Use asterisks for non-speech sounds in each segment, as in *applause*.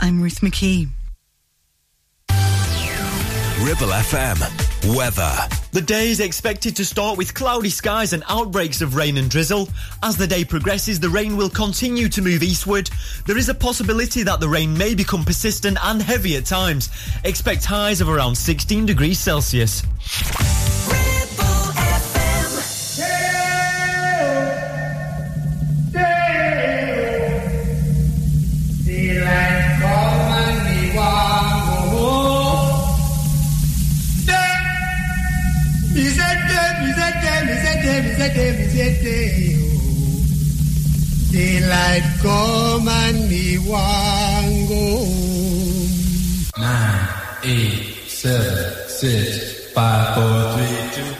I'm Ruth McKee. Ribble FM. Weather. The day is expected to start with cloudy skies and outbreaks of rain and drizzle. As the day progresses, the rain will continue to move eastward. There is a possibility that the rain may become persistent and heavy at times. Expect highs of around 16 degrees Celsius. Daylight come and me want go Nine, eight, seven, six, five, four, three, two.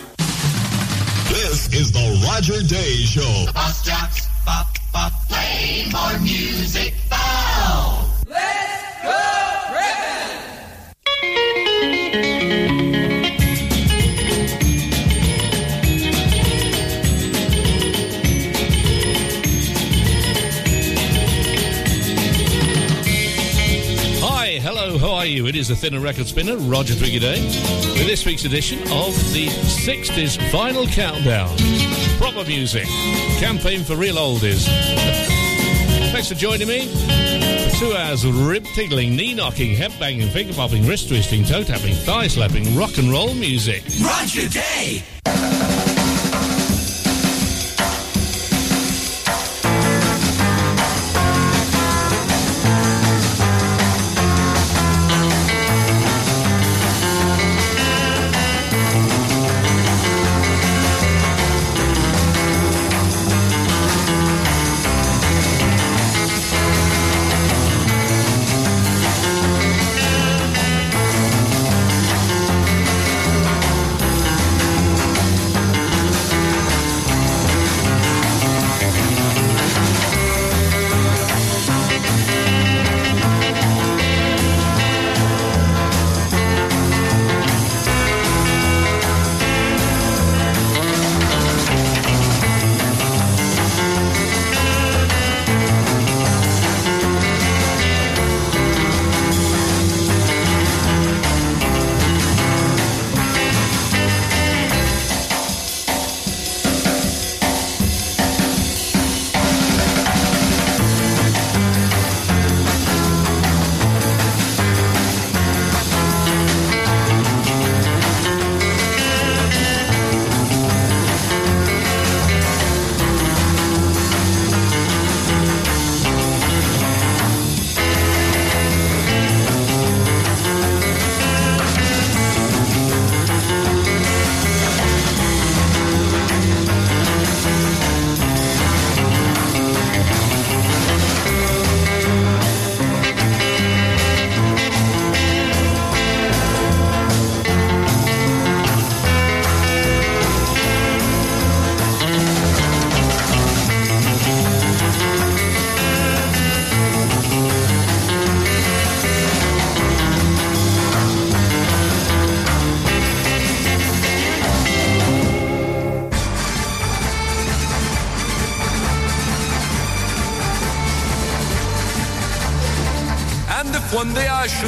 This is the Roger Day Show. Bus jocks, pop, pop, play more music. Is the Thinner Record Spinner, Roger Twiggy with this week's edition of the 60s Vinyl Countdown. Proper music, campaign for real oldies. Thanks for joining me for two hours of rib tickling, knee knocking, head banging, finger popping, wrist twisting, toe tapping, thigh slapping, rock and roll music. Roger Day!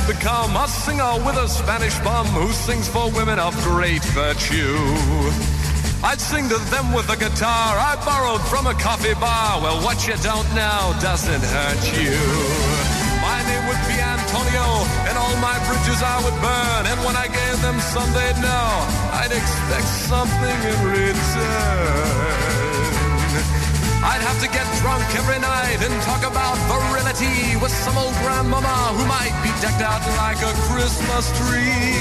Become a singer with a Spanish bum who sings for women of great virtue. I'd sing to them with a guitar I borrowed from a coffee bar. Well, what you don't know doesn't hurt you. My name would be Antonio, and all my bridges I would burn. And when I gave them some, they'd know I'd expect something in return. I'd have to get drunk every night and talk about virility with some old grandmama who might be decked out like a Christmas tree.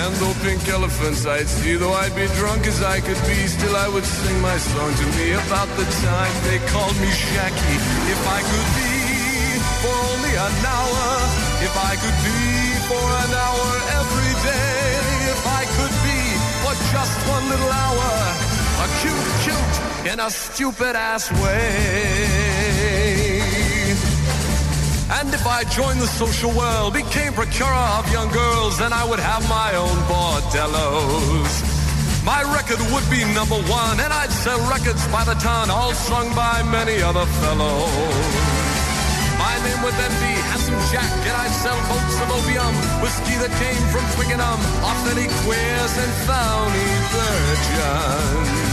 And though pink elephants I'd see, though I'd be drunk as I could be, still I would sing my song to me about the time they called me Jackie. If I could be for only an hour, if I could be for an hour every day, if I could be for just one little hour a cute, cute in a stupid ass way. And if I joined the social world, became procurer of young girls, then I would have my own bordellos. My record would be number one, and I'd sell records by the ton, all sung by many other fellows. With envy. Handsome Jack, and I sell totes of opium. Whiskey that came from Twickenham. any queers and phony virgins.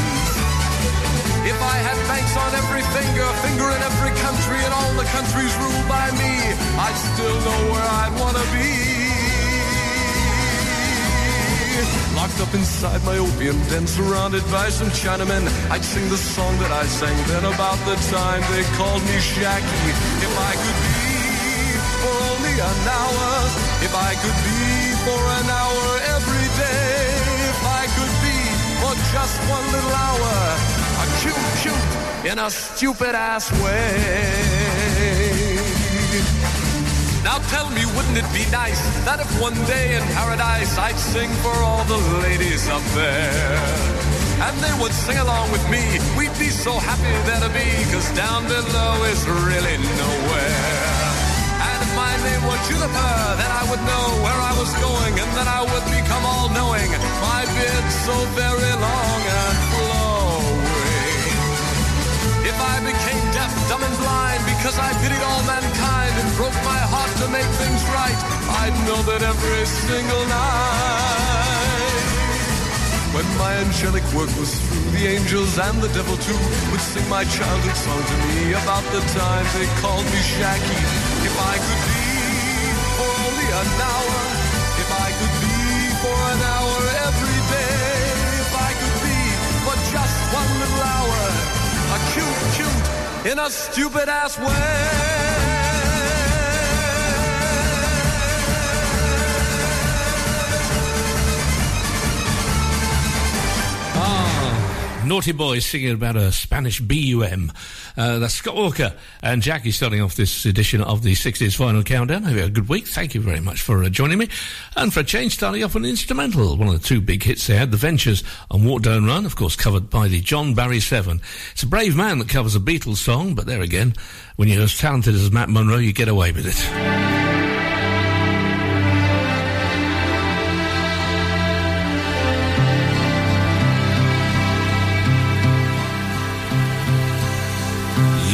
If I had banks on every finger, finger in every country, and all the countries ruled by me, I'd still know where I'd want to be. Locked up inside my opium den, surrounded by some Chinamen, I'd sing the song that I sang then about the time they called me Jackie. If I could be for only an hour, if I could be for an hour every day, if I could be for just one little hour a cute, cute in a stupid ass way. Now tell me, wouldn't it be nice that if one day in paradise I'd sing for all the ladies up there? And they would sing along with me. We'd be so happy there to be, cause down below is really nowhere. And if my name were Juniper, then I would know where I was going, and then I would become all knowing. My beard so very long and because I pitied all mankind and broke my heart to make things right, I'd know that every single night. When my angelic work was through, the angels and the devil too would sing my childhood song to me about the time they called me Jackie. If I could be for only an hour, if I could be for an hour every day, if I could be for just one little hour a cute, cute in a stupid ass way. Naughty Boys singing about a Spanish BUM. Uh, that's Scott Walker and Jackie starting off this edition of the 60s Vinyl Countdown. Have a good week. Thank you very much for uh, joining me. And for a change, starting off an instrumental. One of the two big hits they had, The Ventures on Walk Don't Run, of course covered by the John Barry Seven. It's a brave man that covers a Beatles song, but there again, when you're as talented as Matt Monro, you get away with it.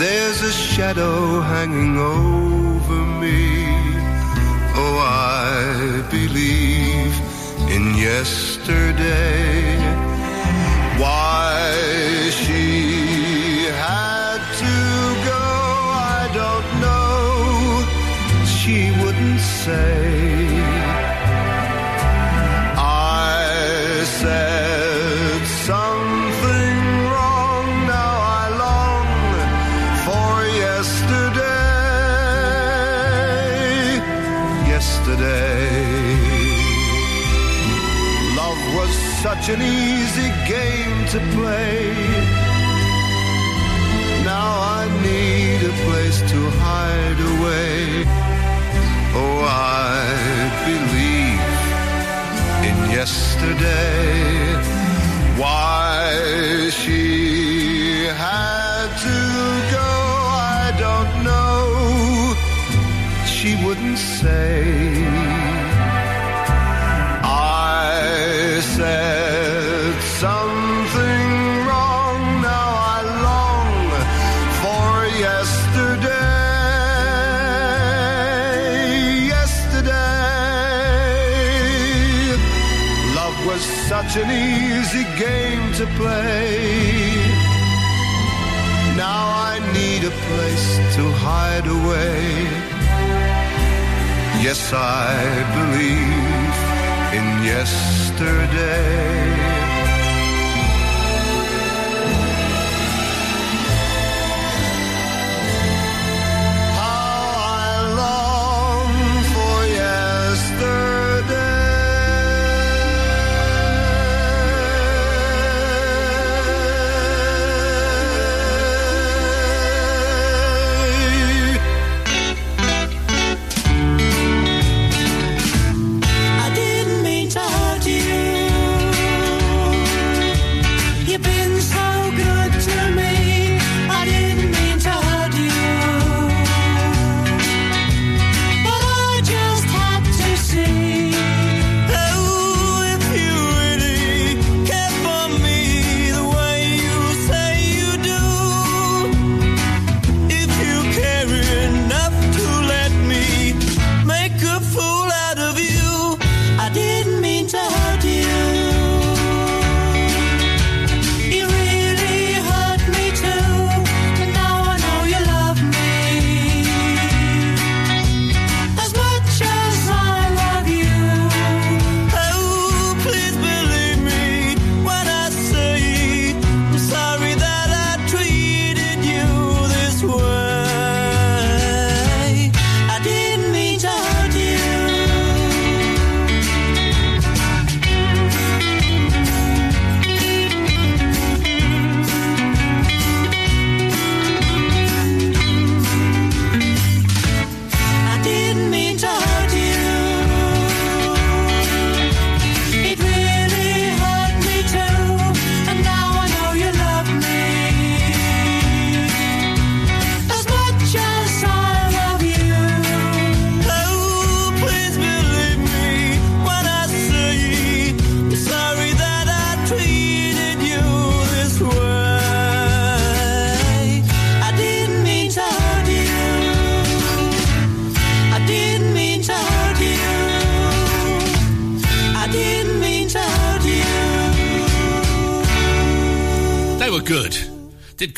There's a shadow hanging over me. Oh, I believe in yesterday. Why she had to go, I don't know. She wouldn't say. I said such an easy game to play. Now I need a place to hide away. Oh, I believe in yesterday. Why she had to go, I don't know. She wouldn't say. I said such an easy game to play. Now I need a place to hide away. Yes, I believe in yesterday.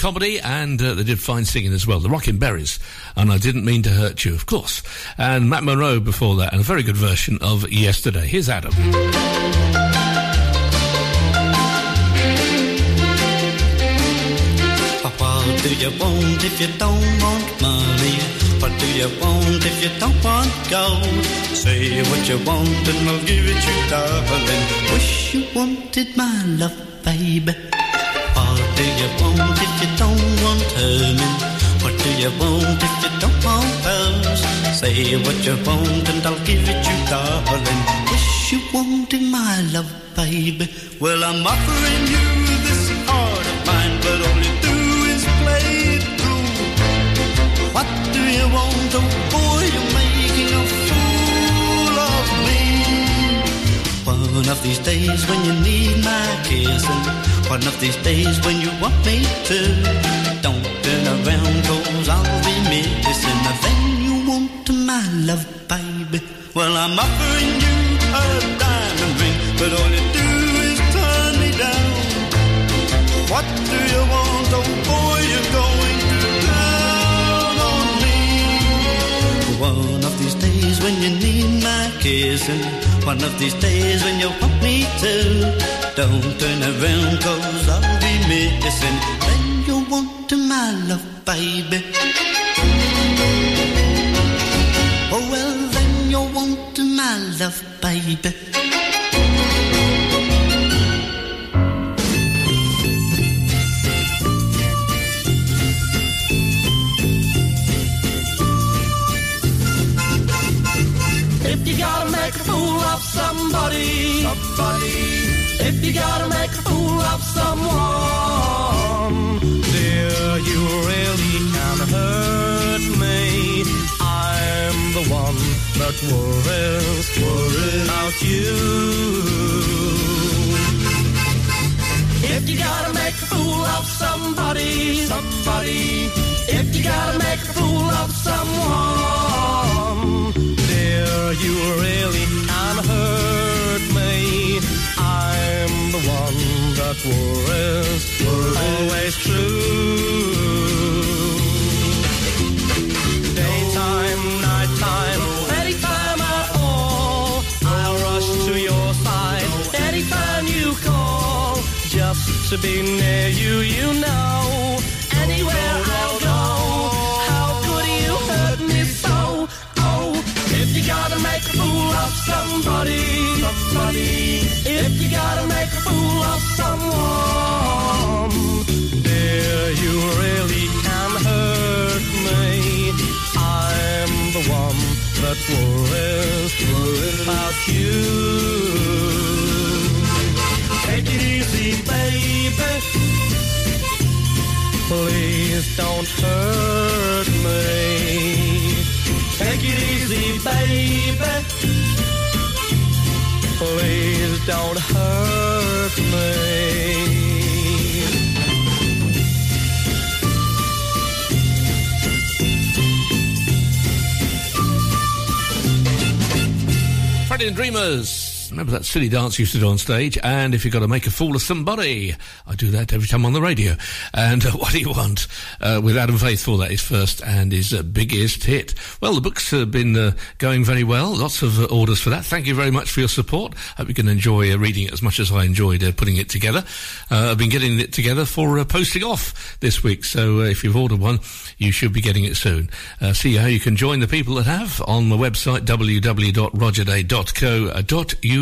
Comedy and uh, they did fine singing as well. The Rockin' Berries and I Didn't Mean to Hurt You, of course. And Matt Monro before that and a very good version of Yesterday. Here's Adam. What do you want if you don't want money? What do you want if you don't want gold? Say what you want and I'll give it you, darling. Wish you wanted my love, baby. Do you want if you don't want Herman? What do you want if you don't want pearls? Say what you want and I'll give it you, darling. Wish you wanted my love, baby. Well, I'm offering you this heart of mine, but all you do is play it through. What do you want, oh boy? You're making a fool of me. One of these days when you need my kissing, one of these days when you want me to, don't turn around cause I'll be missing the thing you want my love, baby. Well, I'm offering you a diamond ring, but all you do is turn me down. What do you want, oh boy? You're going to down on me. One of these days when you need my kissing, one of these days when you want me to, don't turn around cause I'll be missing. Then you want to my love, baby. Oh well, then you want to my love, baby. If you gotta make a fool of somebody, somebody. You gotta make a fool of someone, dear, you really can hurt me. I'm the one that worries, worries about you. If you gotta make a fool of somebody, somebody. If you gotta make a fool of someone, dear, you really can hurt me. I'm the one that worries, always true. Daytime, nighttime, anytime at all, I'll rush to your side anytime you call. Just to be near you, you know. Anywhere I'll go, how could you hurt me so? Oh, if you gotta make a fool of somebody, somebody. If you gotta make a fool of someone, dear, you really can hurt me. I'm the one that worries, worries about you. Take it easy, baby. Please don't hurt me. Take it easy, baby. Please don't hurt me. Freddie and Dreamers. Remember that silly dance you used to do on stage? And if you've got to make a fool of somebody, I do that every time on the radio. And *laughs* uh, what do you want? Uh, with Adam Faithful, that is first and his uh, biggest hit. Well, the book's have been uh, going very well. Lots of uh, orders for that. Thank you very much for your support. I hope you can enjoy uh, reading it as much as I enjoyed putting it together. I've been getting it together for posting off this week. So if you've ordered one, you should be getting it soon. See how you can join the people that have on the website www.rogerday.co.uk.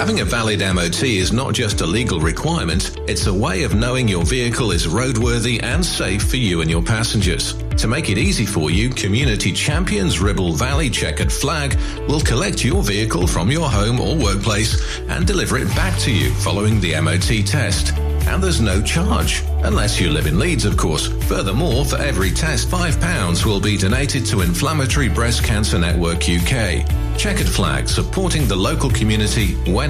Having a valid MOT is not just a legal requirement, it's a way of knowing your vehicle is roadworthy and safe for you and your passengers. To make it easy for you, Community Champions Ribble Valley Checkered Flag will collect your vehicle from your home or workplace and deliver it back to you following the MOT test. And there's no charge, unless you live in Leeds, of course. Furthermore, for every test, £5 will be donated to Inflammatory Breast Cancer Network UK. Checkered Flag, supporting the local community when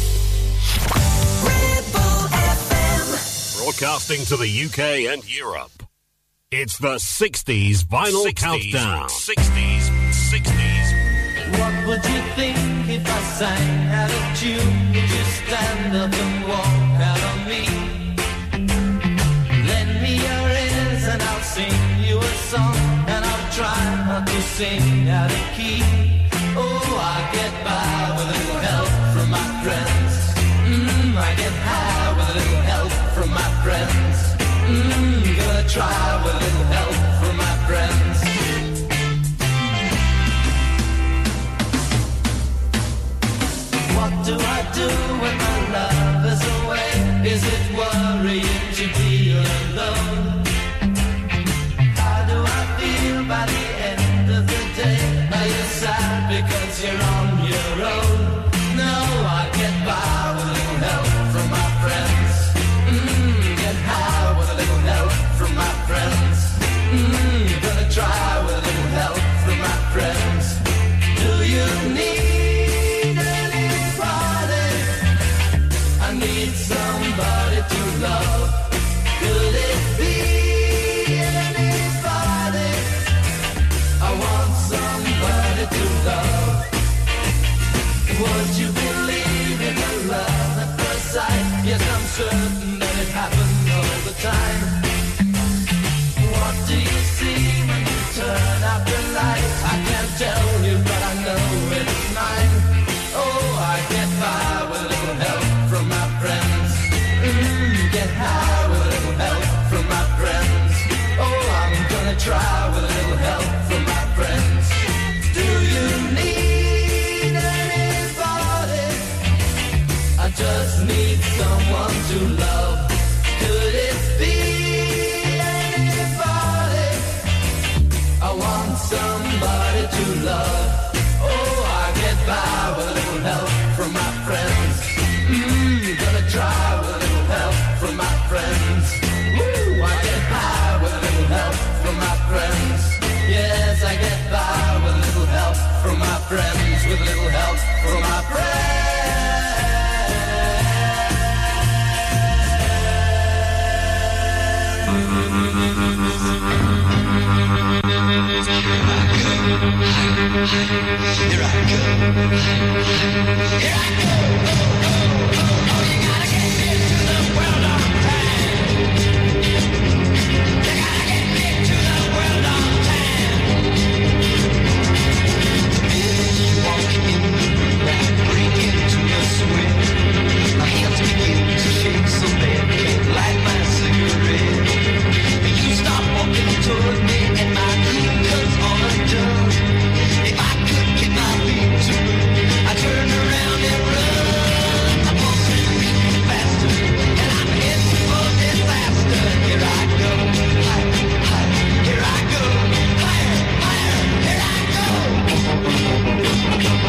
Broadcasting to the UK and Europe. It's the 60s vinyl 60s, countdown. 60s, 60s. What would you think if I sang out of tune? Would you stand up and walk out on me? Lend me your ears and I'll sing you a song. And I'll try not to sing out of key. I get high with a little help from my friends. Mm, gonna try with a little help from my friends. What do I do when my love is away? Is it worrying Here I go. Here I go.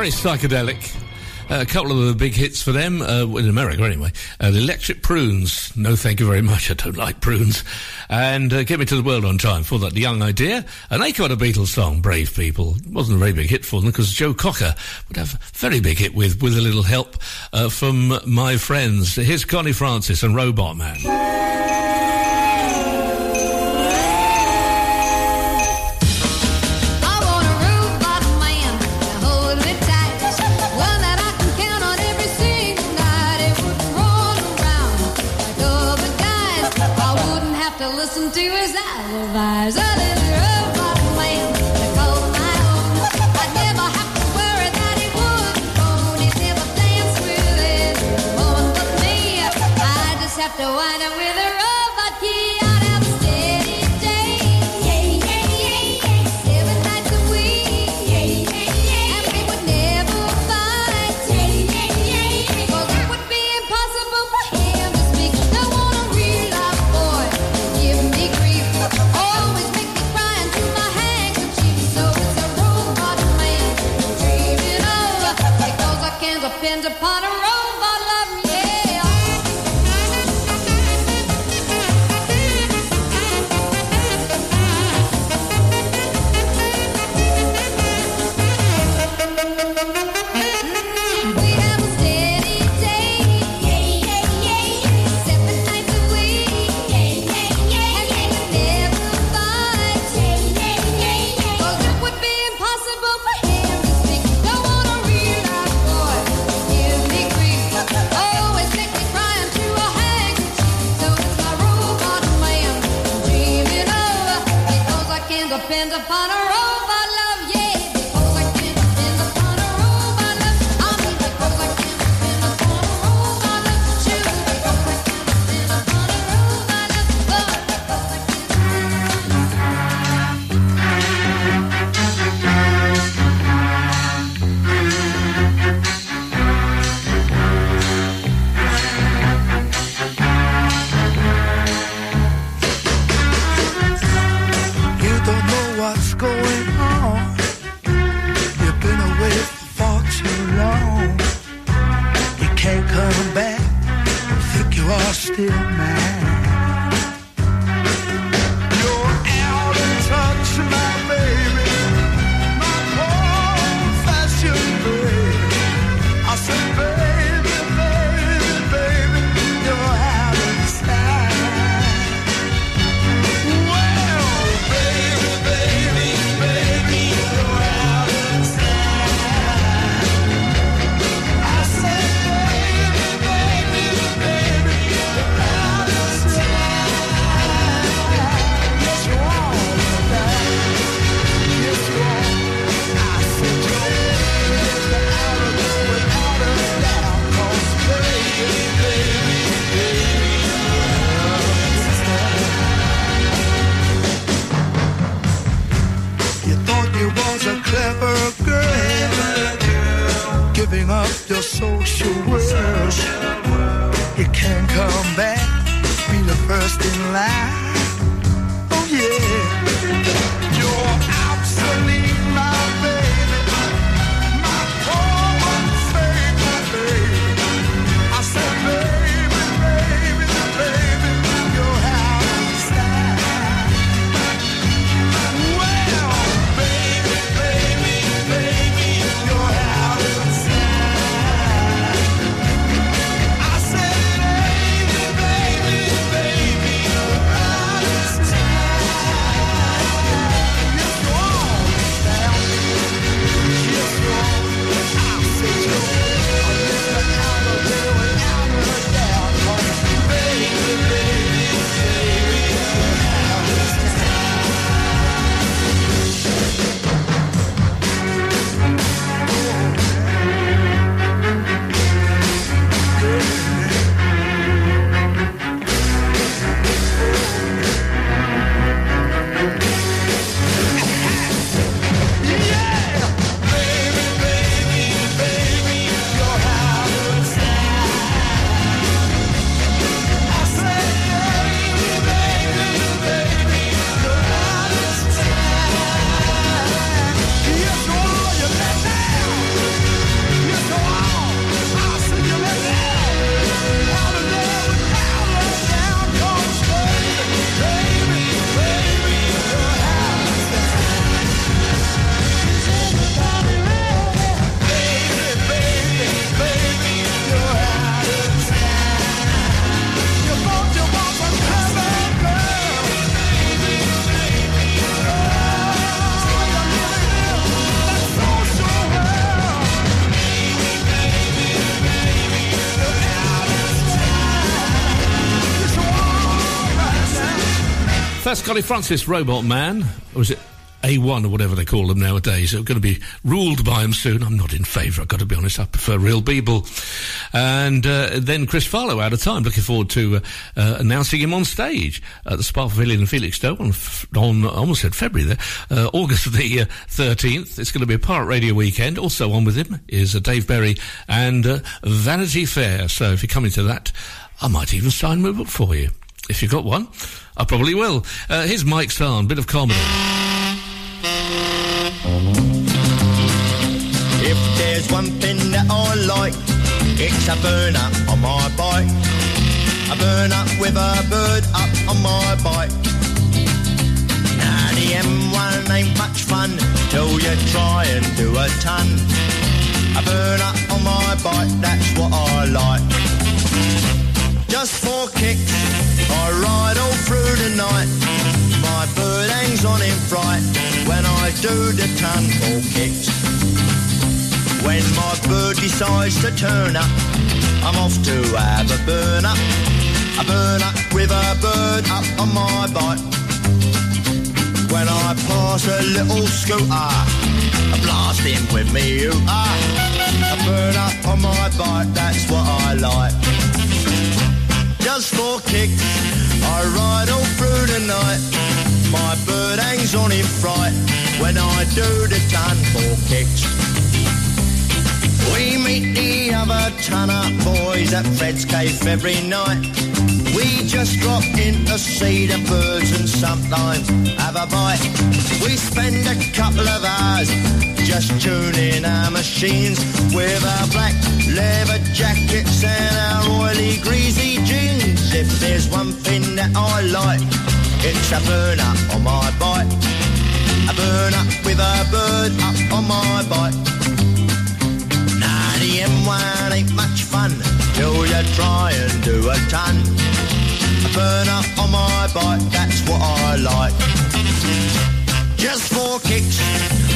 very psychedelic. Uh, a couple of the big hits for them, uh, in America anyway, uh, Electric Prunes. No, thank you very much. I don't like prunes. And uh, Get Me to the World on Time for that young idea. And they got a Beatles song, Brave People. It wasn't a very big hit for them because Joe Cocker would have a very big hit with, with a little help uh, from my friends. Here's Connie Francis and Robot Man. disappear that's Scotty Francis, Robot Man. Or is it A1 or whatever they call them nowadays? They're going to be ruled by them soon. I'm not in favour, I've got to be honest. I prefer real people. And uh, then Chris Farlowe out of time. Looking forward to uh, uh, announcing him on stage at the Spa Pavilion in Felixstowe on, on I almost said February there, uh, August the uh, 13th. It's going to be a Pirate Radio weekend. Also on with him is uh, Dave Berry and uh, Vanity Fare. So if you're coming to that, I might even sign my book for you. If you've got one, I probably will. Uh, here's Mike Sarne, bit of comedy. If there's one thing that I like, it's a burner on my bike. A burner with a bird up on my bike. Now the M1 ain't much fun till you try and do a ton. A burner on my bike, that's what I like. Just for kicks, I ride all through the night. My bird hangs on in fright when I do the for kicks. When my bird decides to turn up, I'm off to have a burn up. A burn up with a bird up on my bike. When I pass a little scooter, I blast him with me hooter. Ah. A burn up on my bike, that's what I like. Just for kicks, I ride all through the night. My bird hangs on in fright when I do the ton for kicks. We meet the other tunner boys at Fred's Cave every night. We just drop in to see the birds and sometimes have a bite. We spend a couple of hours just tuning our machines with our black leather jackets and our oily greasy jeans. If there's one thing that I like, it's a burner on my bike. A burner with a bird up on my bike. Nah, the M1 ain't much fun till you try and do a ton. Burner on my bike, that's what I like. Just for kicks,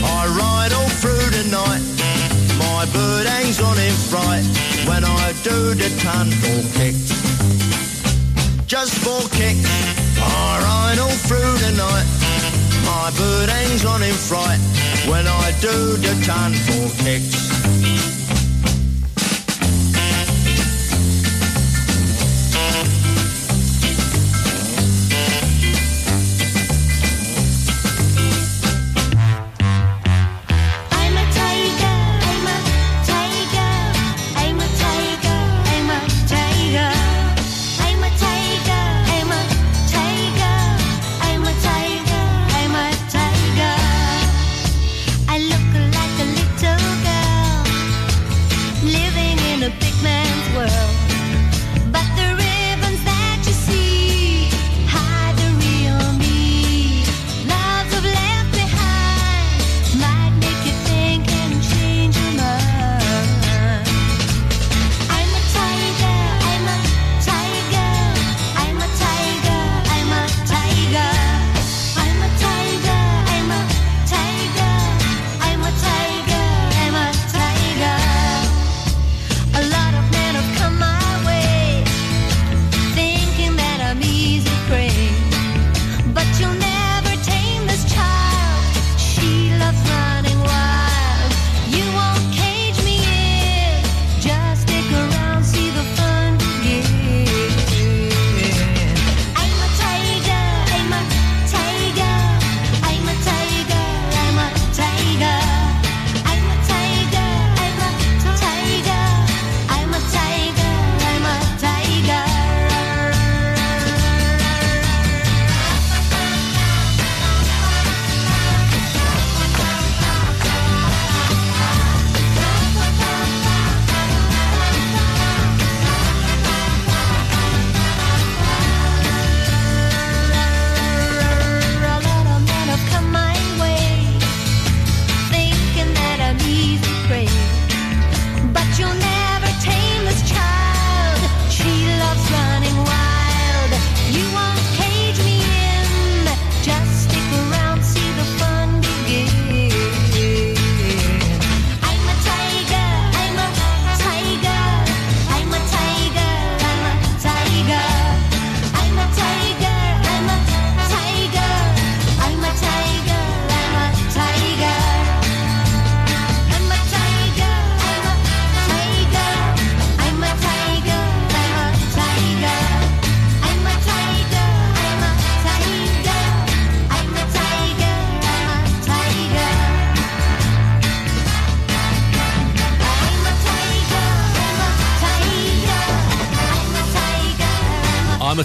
I ride all through the night. My bird hangs on in fright when I do the ton for kicks. Just for kicks, I ride all through the night. My bird hangs on in fright when I do the for kicks.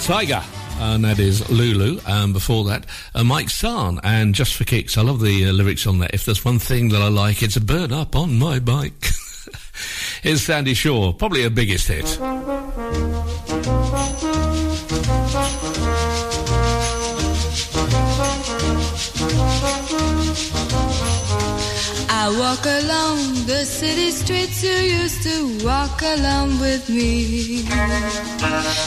Tiger. And that is Lulu. And before that, uh, Mike Sarne. And Just for Kicks. I love the uh, lyrics on that. If there's one thing that I like, it's a burn up on my bike. *laughs* Here's Sandie Shaw. Probably her biggest hit. I walk along the city streets you used to walk along with me.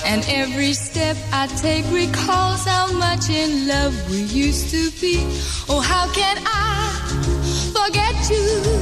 And every step I take recalls how much in love we used to be. Oh, how can I forget you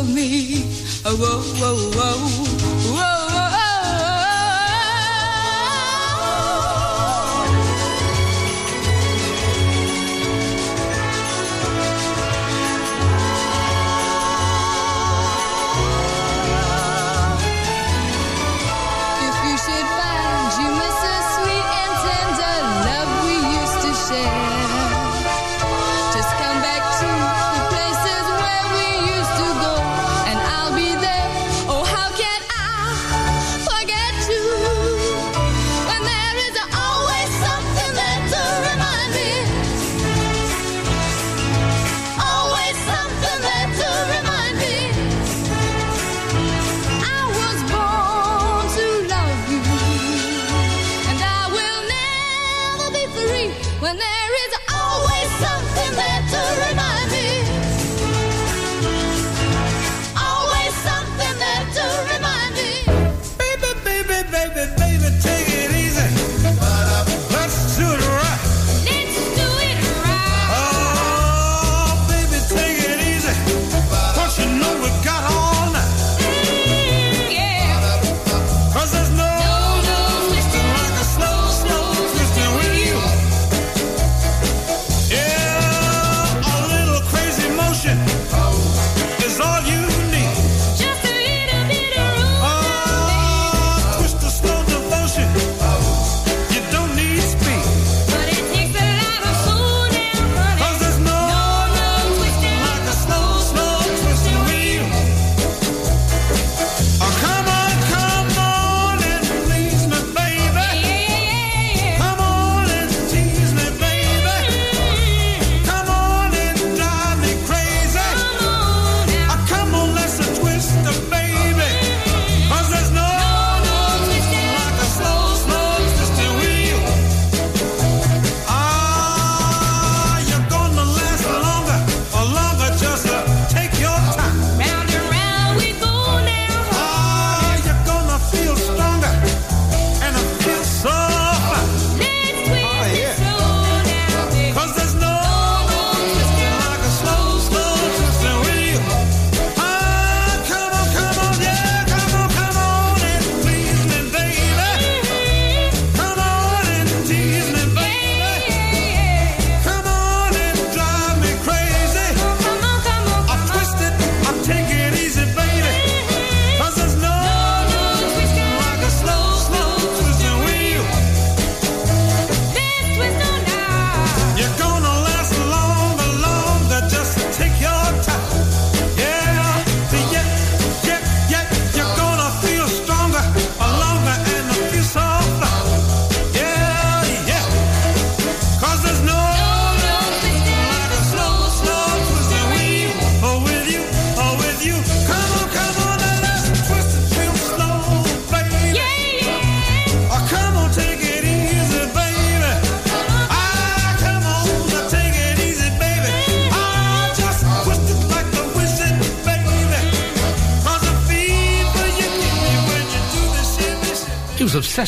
Of me. Oh, whoa, whoa, whoa,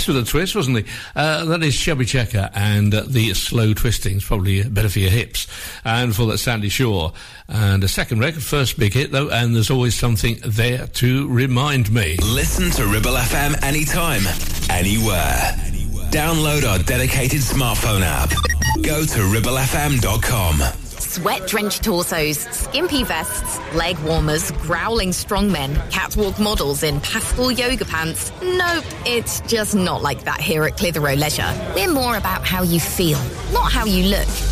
with a twist, wasn't he? Uh, that is Chubby Checker and uh, the slow twistings, probably better for your hips. And for that Sandie Shaw. And a second record, first big hit though, and there's always something there to remind me. Listen to Ribble FM anytime, anywhere. Download our dedicated smartphone app. Go to ribblefm.com. Sweat drenched torsos, skimpy vests, leg warmers, growling strongmen, catwalk models in pastel yoga pants. Nope, it's just not like that here at Clitheroe Leisure. We're more about how you feel, not how you look.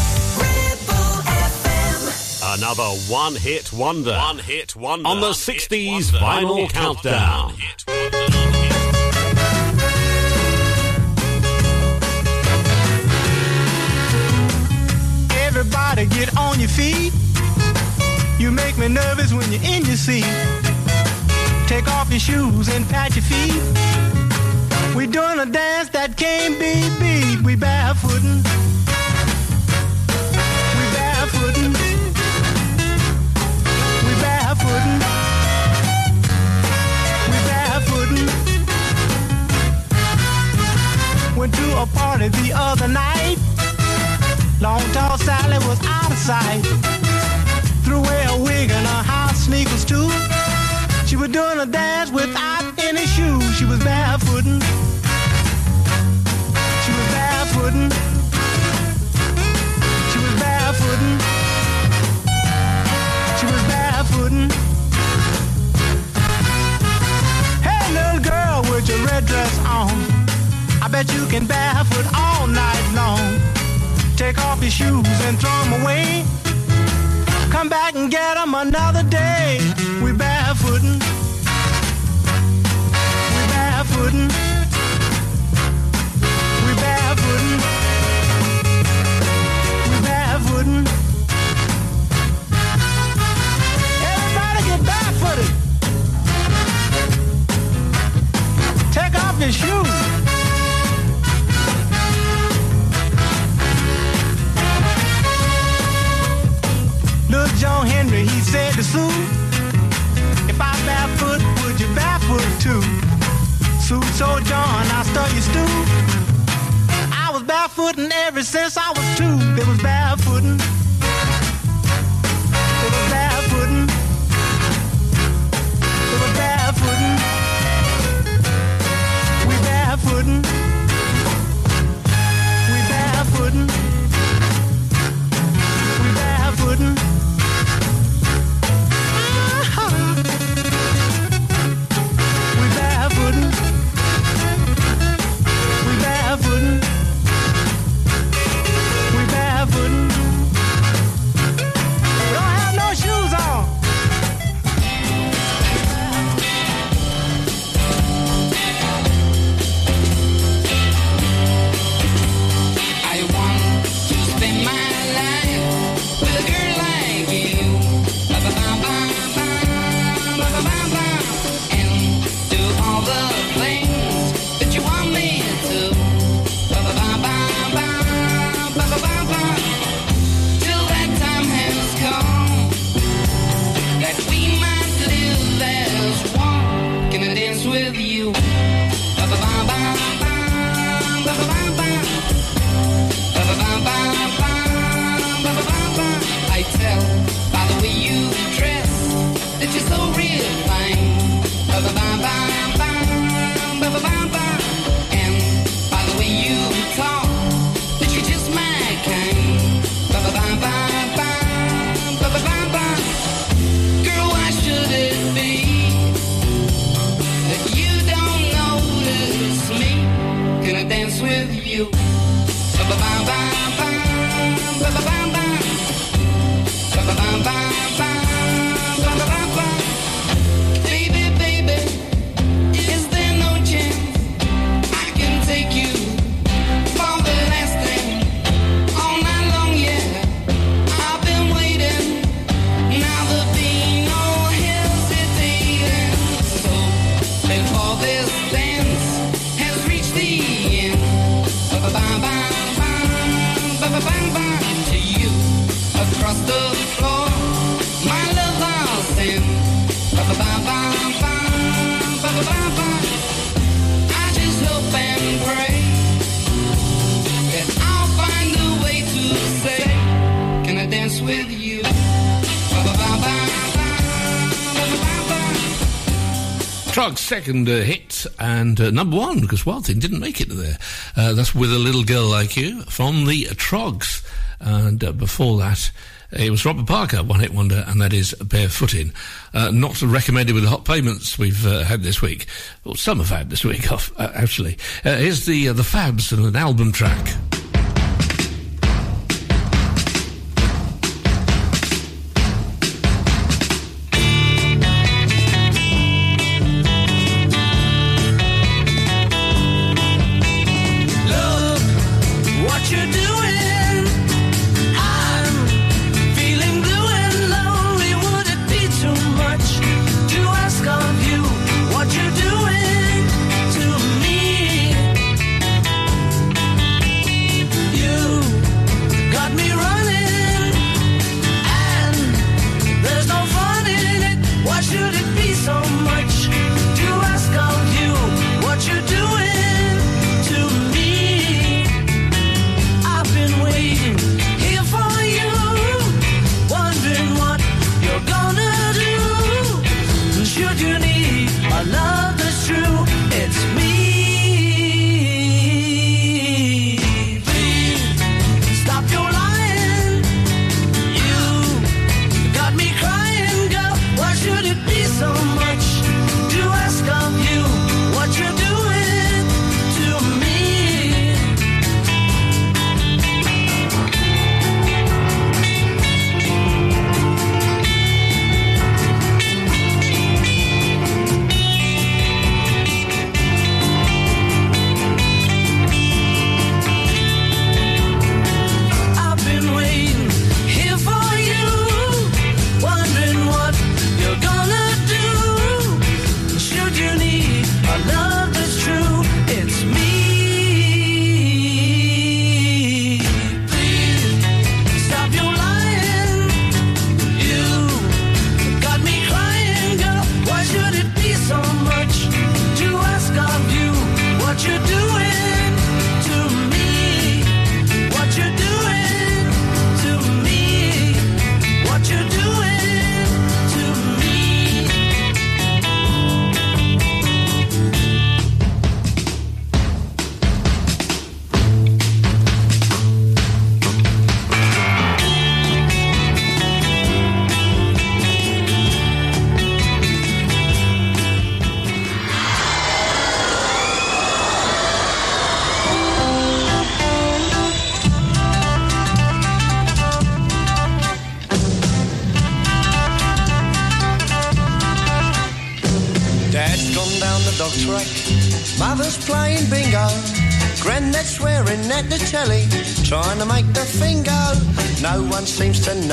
Another one hit wonder. One hit wonder. On the 60s vinyl countdown. Everybody get on your feet. You make me nervous when you're in your seat. Take off your shoes and pat your feet. We're doing a dance that can't be beat. We barefooting. Went to a party the other night. Long tall Sally was out of sight. Threw away a wig and her house sneakers too. She was doing a dance without any shoes. She was barefooting. She was barefooting. She was barefooting. She was barefooting. Hey, little girl with your red dress on. I bet you can barefoot all night long. Take off your shoes and throw them away. Come back and get them another day. We barefooting. We barefooting. We barefooting. We barefooting. Everybody get barefooted. Take off your shoes. John Henry, he said to Sue, if I barefoot, would you barefoot too? Sue told John, I stir your stew. I was barefooting ever since I was two. It was barefooting. With Troggs' second uh, hit and uh, number one because Wild Thing didn't make it there. Uh, that's with a little girl like you from the Troggs, and uh, before that. It was Robert Parker, one hit wonder, and that is Barefooting. Uh, not recommended with the hot payments we've uh, had this week. Well, some have had this week *laughs* off, uh, actually. Uh, here's the uh, the Fabs and an album track.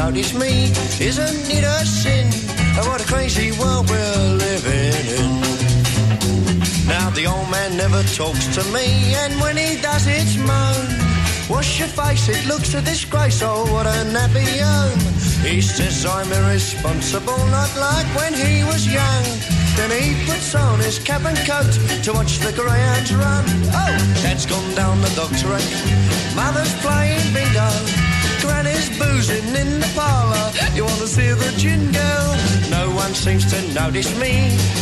To notice me. Isn't it a sin? Oh, what a crazy world we're living in. Now the old man never talks to me, and when he does, it's moan. Wash your face, it looks a disgrace. Oh, what a nappy home. He says I'm irresponsible, not like when he was young. Then he puts on his cap and coat to watch the greyhounds run. Oh, Dad's gone down the dog track. Mother's playing bingo. Granny's boozing in the parlour. You want to see the gin girl? No one seems to notice me.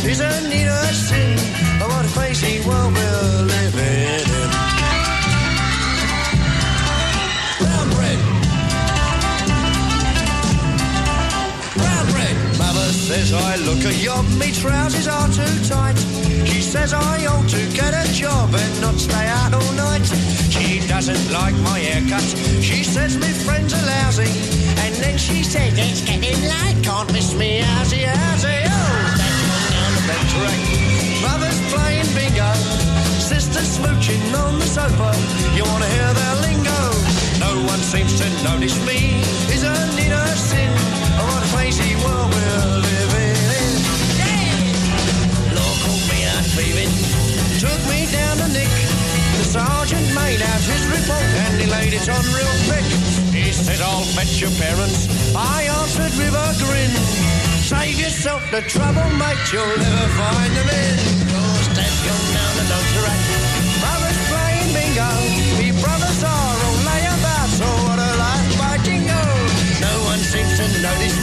Isn't it a sin? Oh, what a crazy world we're living in. Brown bread. Brown bread. Mother says I look a yob, me trousers are too tight. She says I ought to get a job and not stay out all night. She doesn't like my haircut. She says my friends are lousy. And then she says it's getting late, can't miss me housey housey. Oh, that's down the back track. Mother's playing bingo. Sister's smooching on the sofa. You wanna hear their lingo? No one seems to notice me. Isn't it a sin? Oh, what a crazy world we're living in. Law called me out thieving, took me down to Nick. Sergeant made out his report and he laid it on real thick. He said, I'll fetch your parents. I answered with a grin. Save yourself the trouble, mate, you'll never find them in. Yours dad's gone down the dog track. Mother's playing bingo. Me brothers are all layabouts. So what a life by jingo. No one seems to notice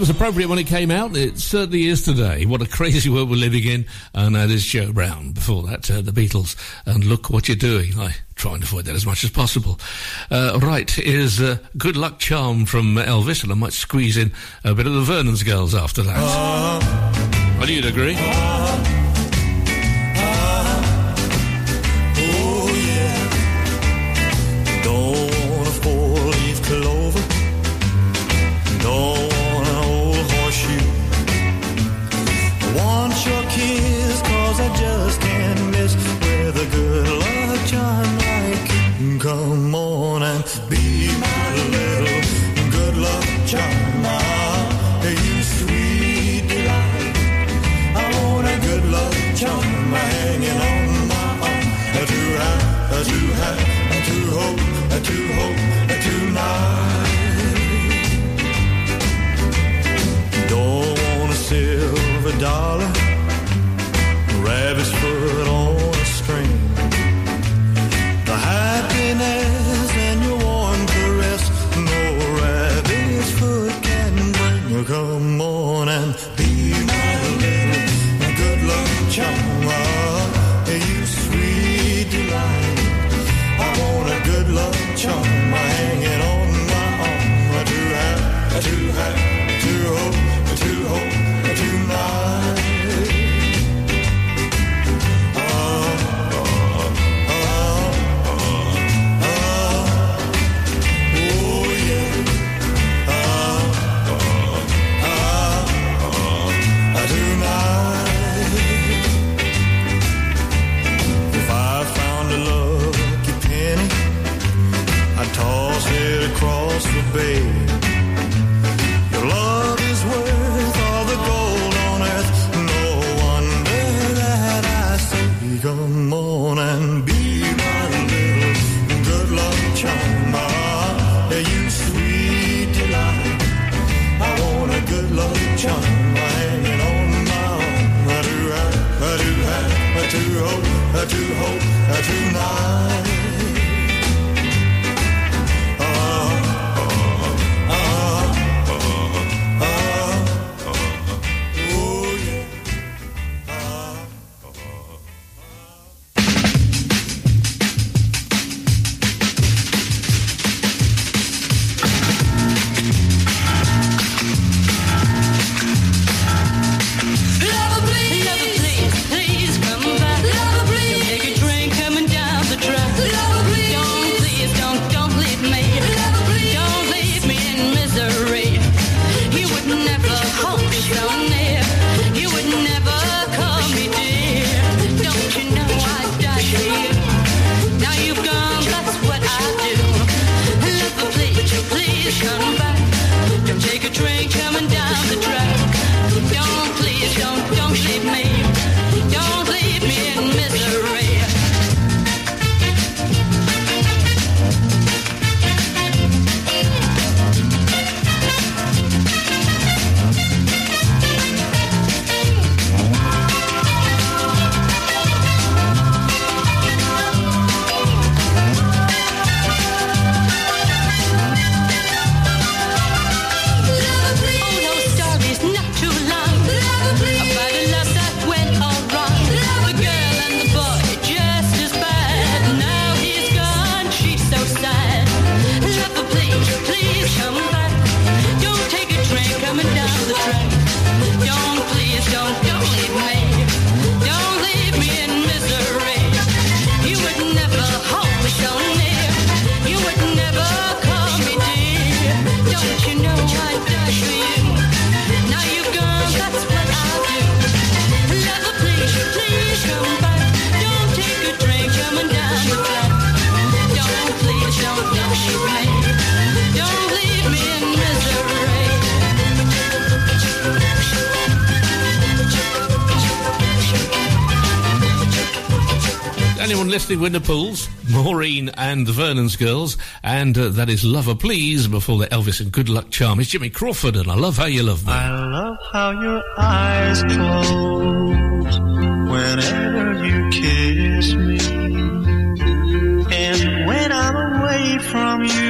It was appropriate when it came out. It certainly is today. What a crazy world we're living in. And that is Joe Brown. Before that, uh, the Beatles. And look what you're doing. I try and avoid that as much as possible. Uh, right, here's uh, Good Luck Charm from Elvis. And I might squeeze in a bit of the Vernon's Girls after that. Well, you'd agree. Oh anyone listening with the pools, Maureen and the Vernon's girls, and uh, that is Lover Please before the Elvis and Good Luck Charm. It's Jimmy Crawford, and I love how you love me. I love how your eyes close whenever you kiss me. And when I'm away from you,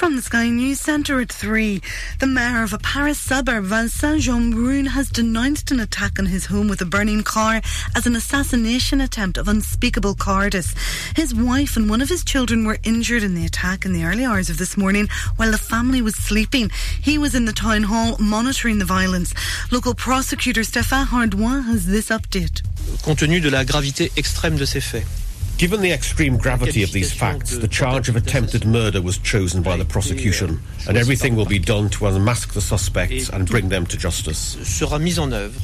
From the Sky News Centre at 3, the mayor of a Paris suburb, Vincent Jeanbrun, has denounced an attack on his home with a burning car as an assassination attempt of unspeakable cowardice. His wife and one of his children were injured in the attack in the early hours of this morning while the family was sleeping. He was in the town hall monitoring the violence. Local prosecutor Stéphane Hardouin has this update. compte tenu de la gravité extrême de ces faits. Given the extreme gravity of these facts, the charge of attempted murder was chosen by the prosecution, and everything will be done to unmask the suspects and bring them to justice. Sera mise en œuvre.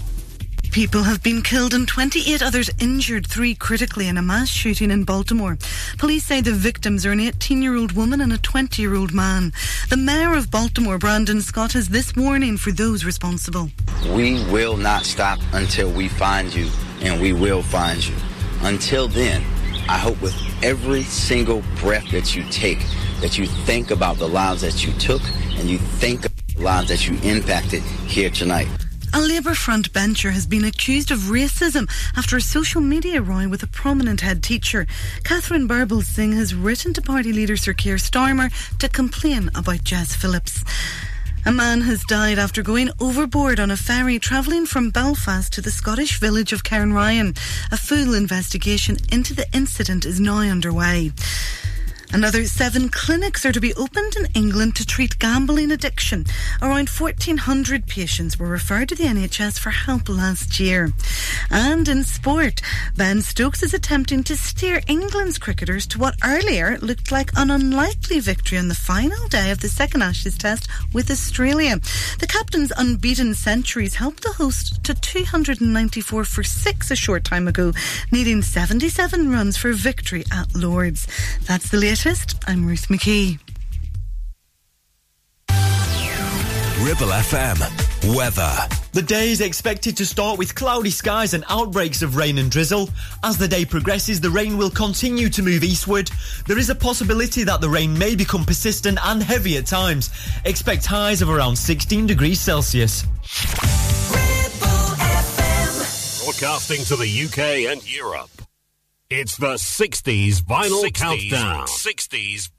People have been killed and 28 others injured, three critically, in a mass shooting in Baltimore. Police say the victims are an 18 year old woman and a 20 year old man. The mayor of Baltimore, Brandon Scott, has this warning for those responsible. We will not stop until we find you, and we will find you. Until then, I hope with every single breath that you take, that you think about the lives that you took, and you think of the lives that you impacted here tonight. A Labour front bencher has been accused of racism after a social media row with a prominent head teacher. Katharine Birbalsingh has written to party leader Sir Keir Starmer to complain about Jess Phillips. A man has died after going overboard on a ferry travelling from Belfast to the Scottish village of Cairnryan. A full investigation into the incident is now underway. Another seven clinics are to be opened in England to treat gambling addiction. Around 1,400 patients were referred to the NHS for help last year. And in sport, Ben Stokes is attempting to steer England's cricketers to what earlier looked like an unlikely victory on the final day of the second Ashes test with Australia. The captain's unbeaten centuries helped the host to 294 for six a short time ago, needing 77 runs for victory at Lords. That's the latest. I'm Ruth McKee. Ribble FM. Weather. The day is expected to start with cloudy skies and outbreaks of rain and drizzle. As the day progresses, the rain will continue to move eastward. There is a possibility that the rain may become persistent and heavy at times. Expect highs of around 16 degrees Celsius. Broadcasting to the UK and Europe. It's the 60s vinyl 60s, countdown. 60s.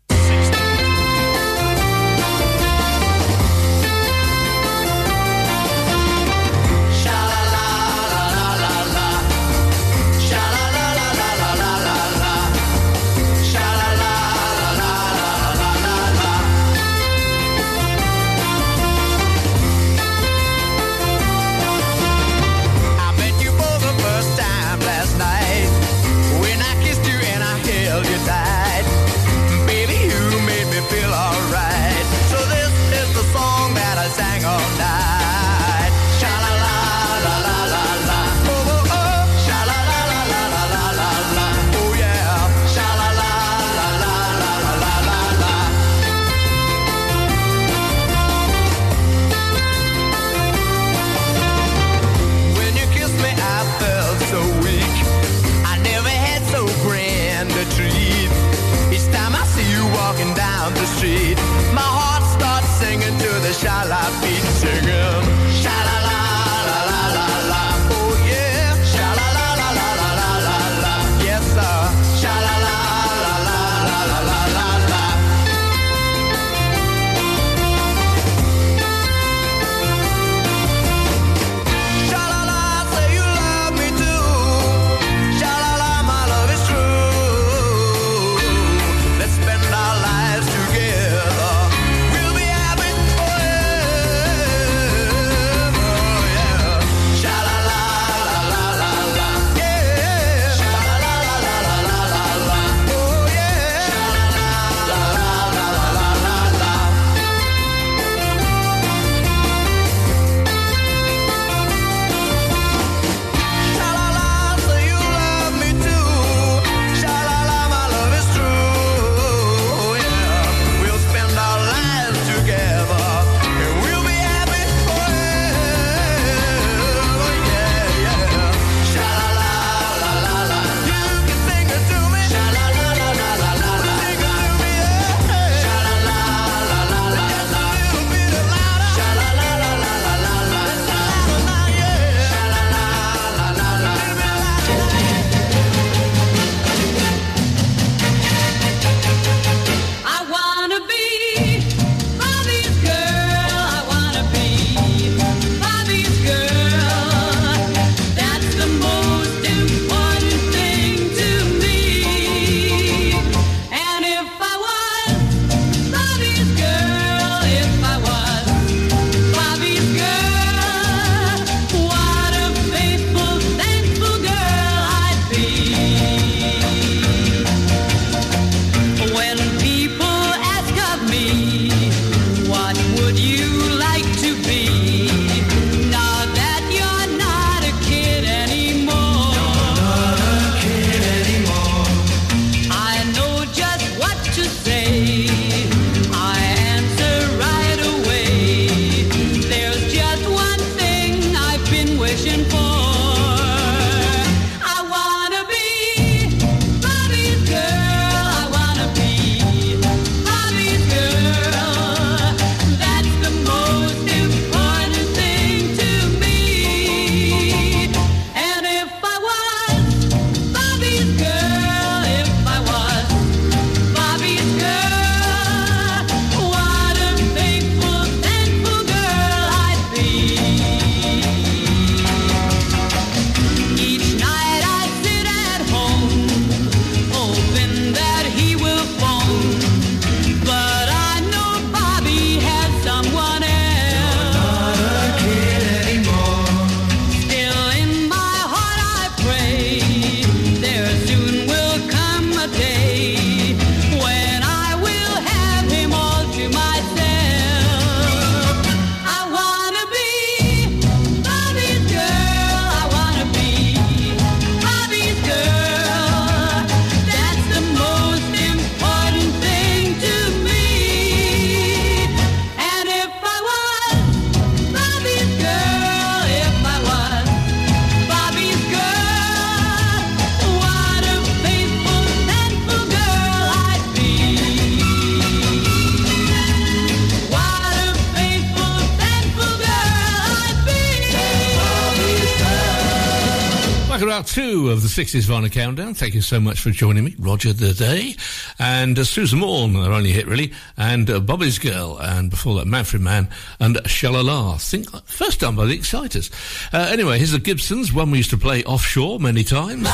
60s Vinyl Countdown. Thank you so much for joining me, Roger the Day, and uh, Susan Maughan, their only hit really, and uh, Bobby's Girl, and before that, Manfred Mann and Shalala. Think, first done by the Exciters. Uh, anyway, here's the Gibsons, one we used to play offshore many times.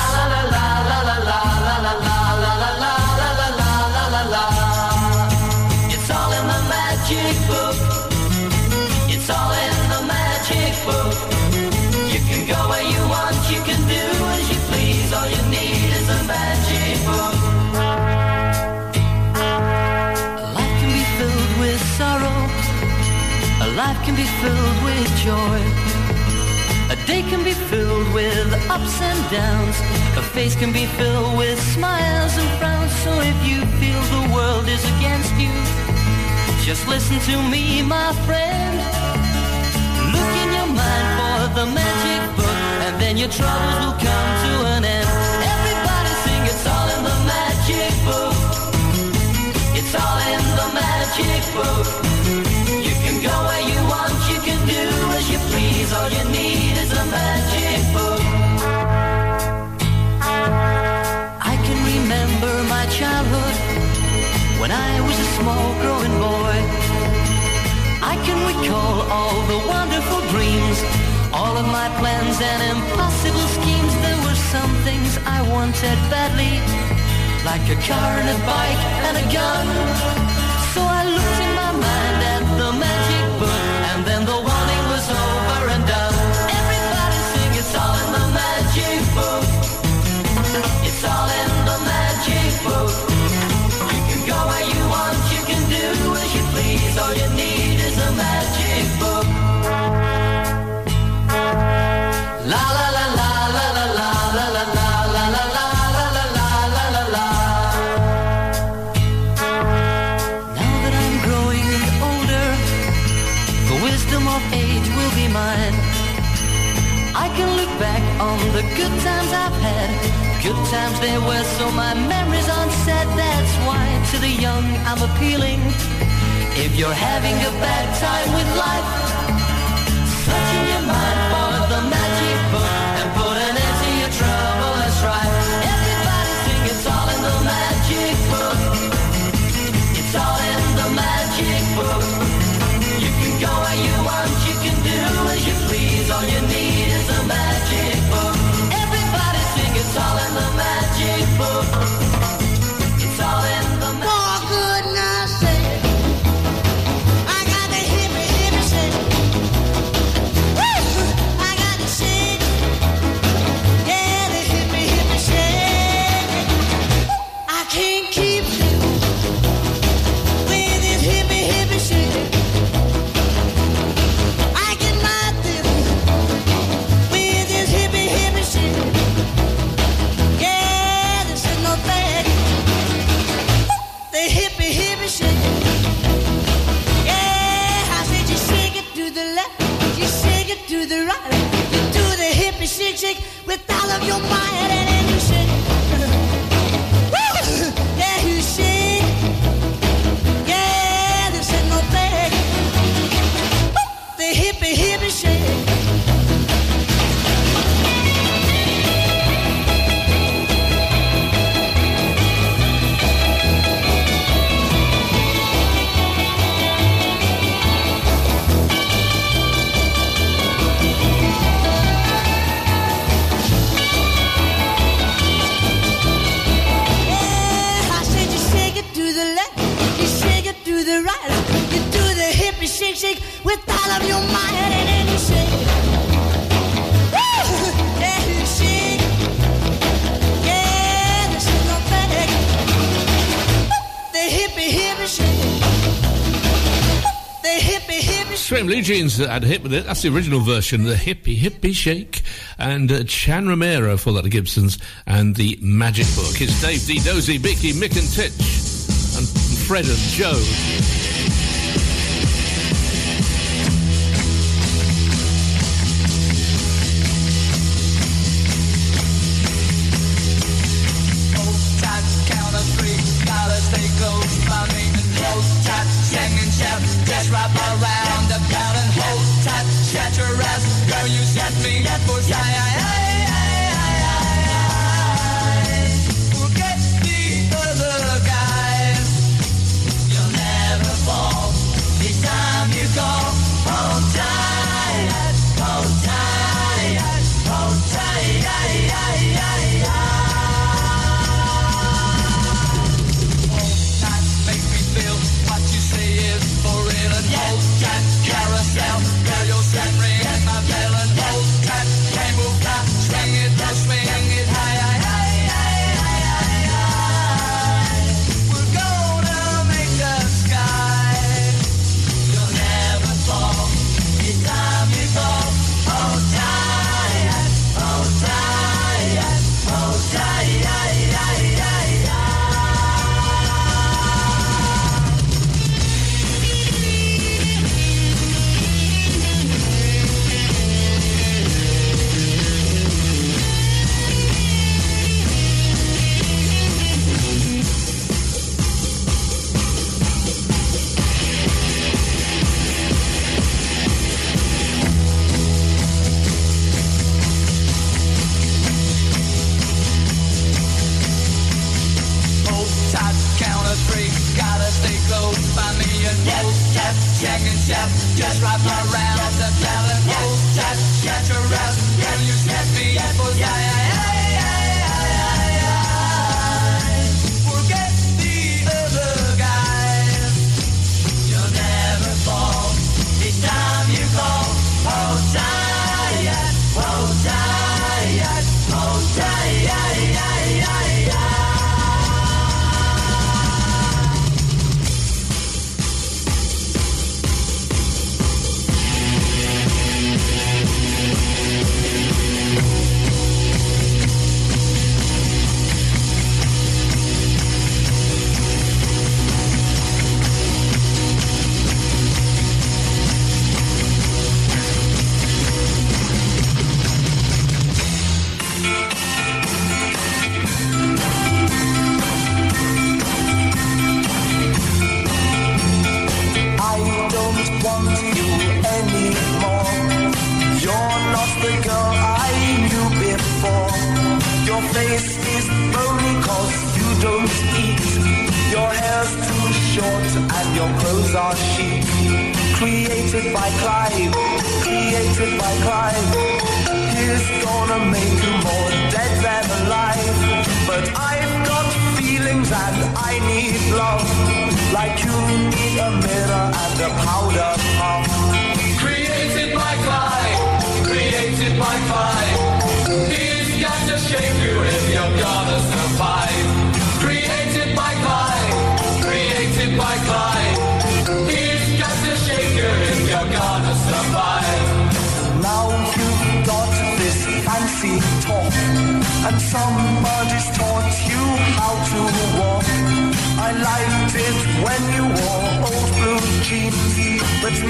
filled with joy. A day can be filled with ups and downs. A face can be filled with smiles and frowns. So if you feel the world is against you, just listen to me, my friend. Look in your mind for the magic book, and then your troubles will come. recall all the wonderful dreams, all of my plans and impossible schemes. There were some things I wanted badly, like a car and a bike and a gun. good times I've had. Good times there were, so my memories aren't sad. That's why to the young I'm appealing. If you're having a bad time with life, Graham Lee Jeans had a hit with it. That's the original version, the Hippie Hippie Shake, and uh, Chan Romero for that Gibson's and the Magic Book. It's Dave Dee Dozy, Beaky, Mick and Tich, and Fred and Joe.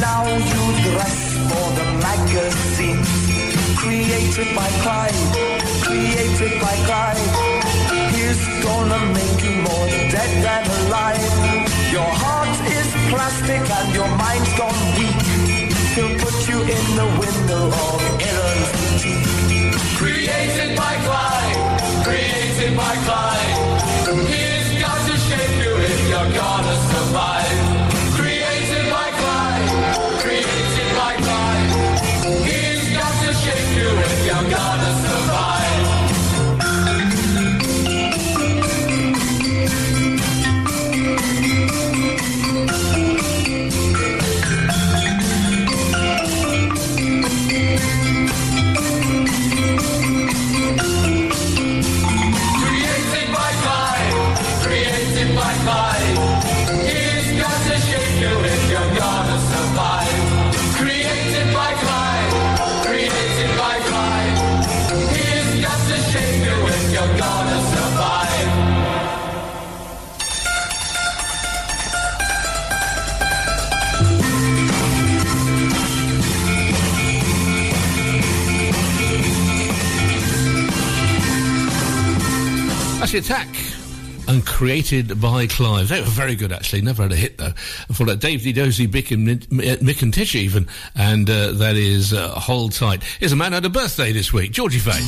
Now you dress for the magazine created by Clive, created by Clive. He's gonna make you more dead than alive. Your heart is plastic and your mind's gone weak. He'll put you in the window of Aaron's boutique. Created by Clive, created by Clive. He's got to shape you if you're gonna survive. Attack. And created by Clive. They were very good, actually. Never had a hit, though. For that, Dave Dee Dozy, Mick and, uh, Mick and Tich, even. And uh, that is uh, Hold Tight. Here's a man who had a birthday this week, Georgie Fame.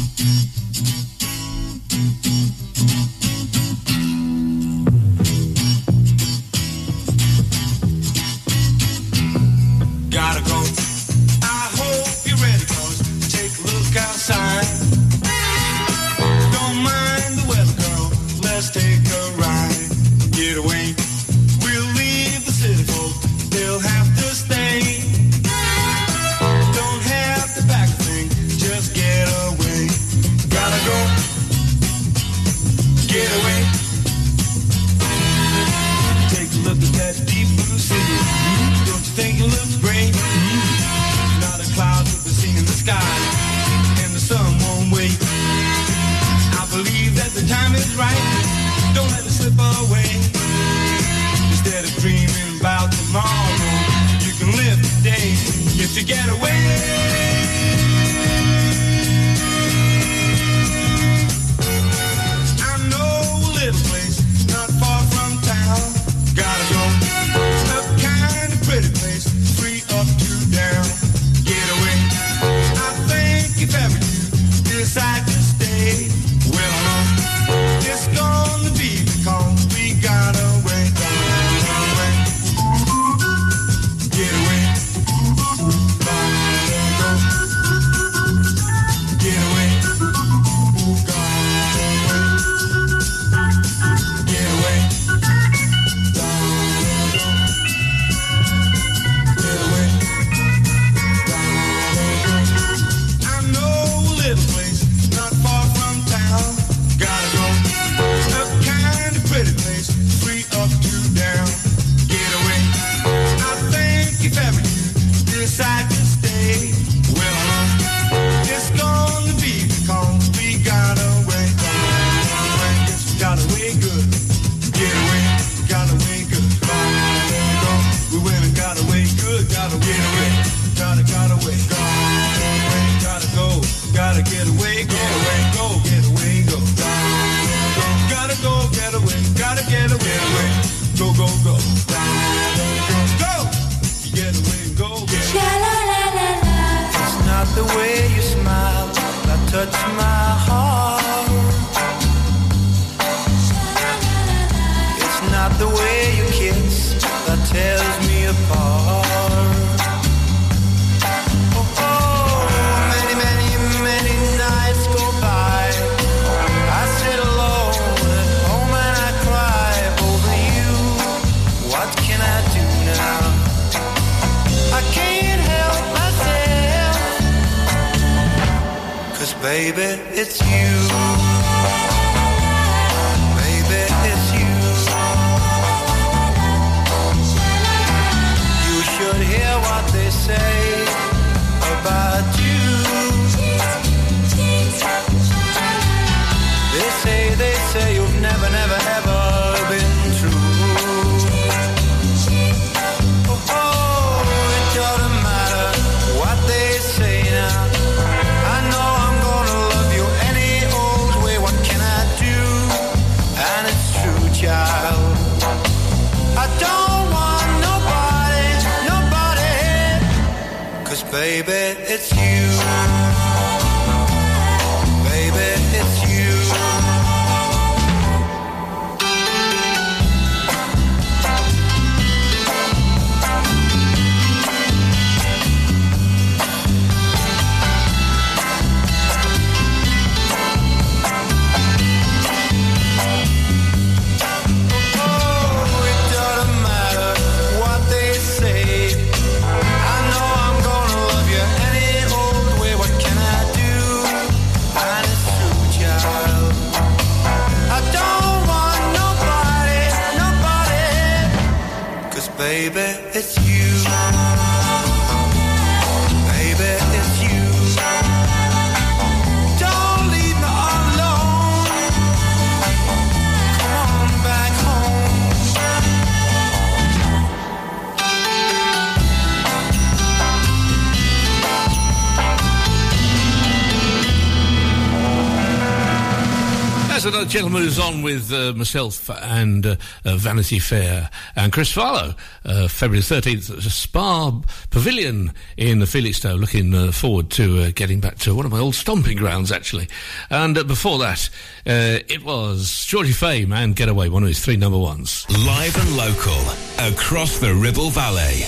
Another gentleman who's on with uh, myself and uh, uh, Vanity Fare and Chris Farlowe, uh, February 13th, at the Spa Pavilion in Felixstowe. Looking uh, forward to uh, getting back to one of my old stomping grounds, actually. And before that, it was Georgie Fame and Getaway, one of his three number ones. Live and local, across the Ribble Valley.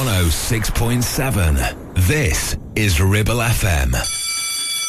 106.7. This is Ribble FM.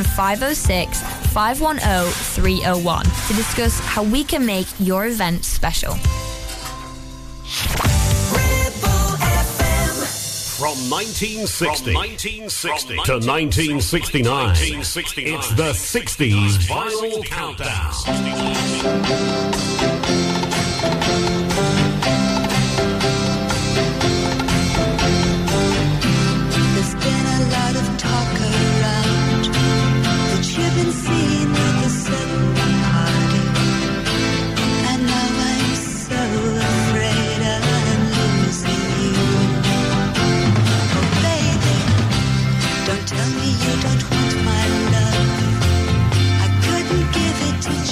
07506 510 301 to discuss how we can make your event special. From 1960, to 1969, it's the 60s Vinyl Countdown.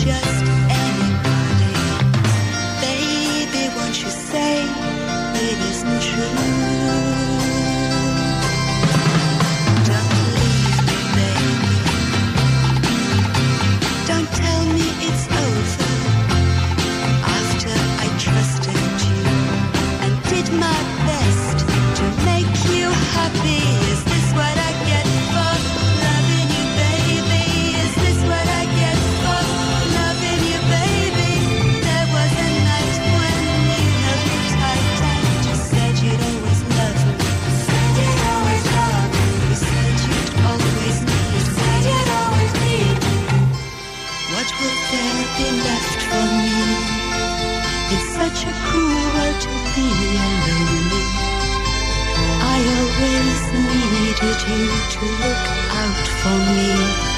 Just you to look out for me.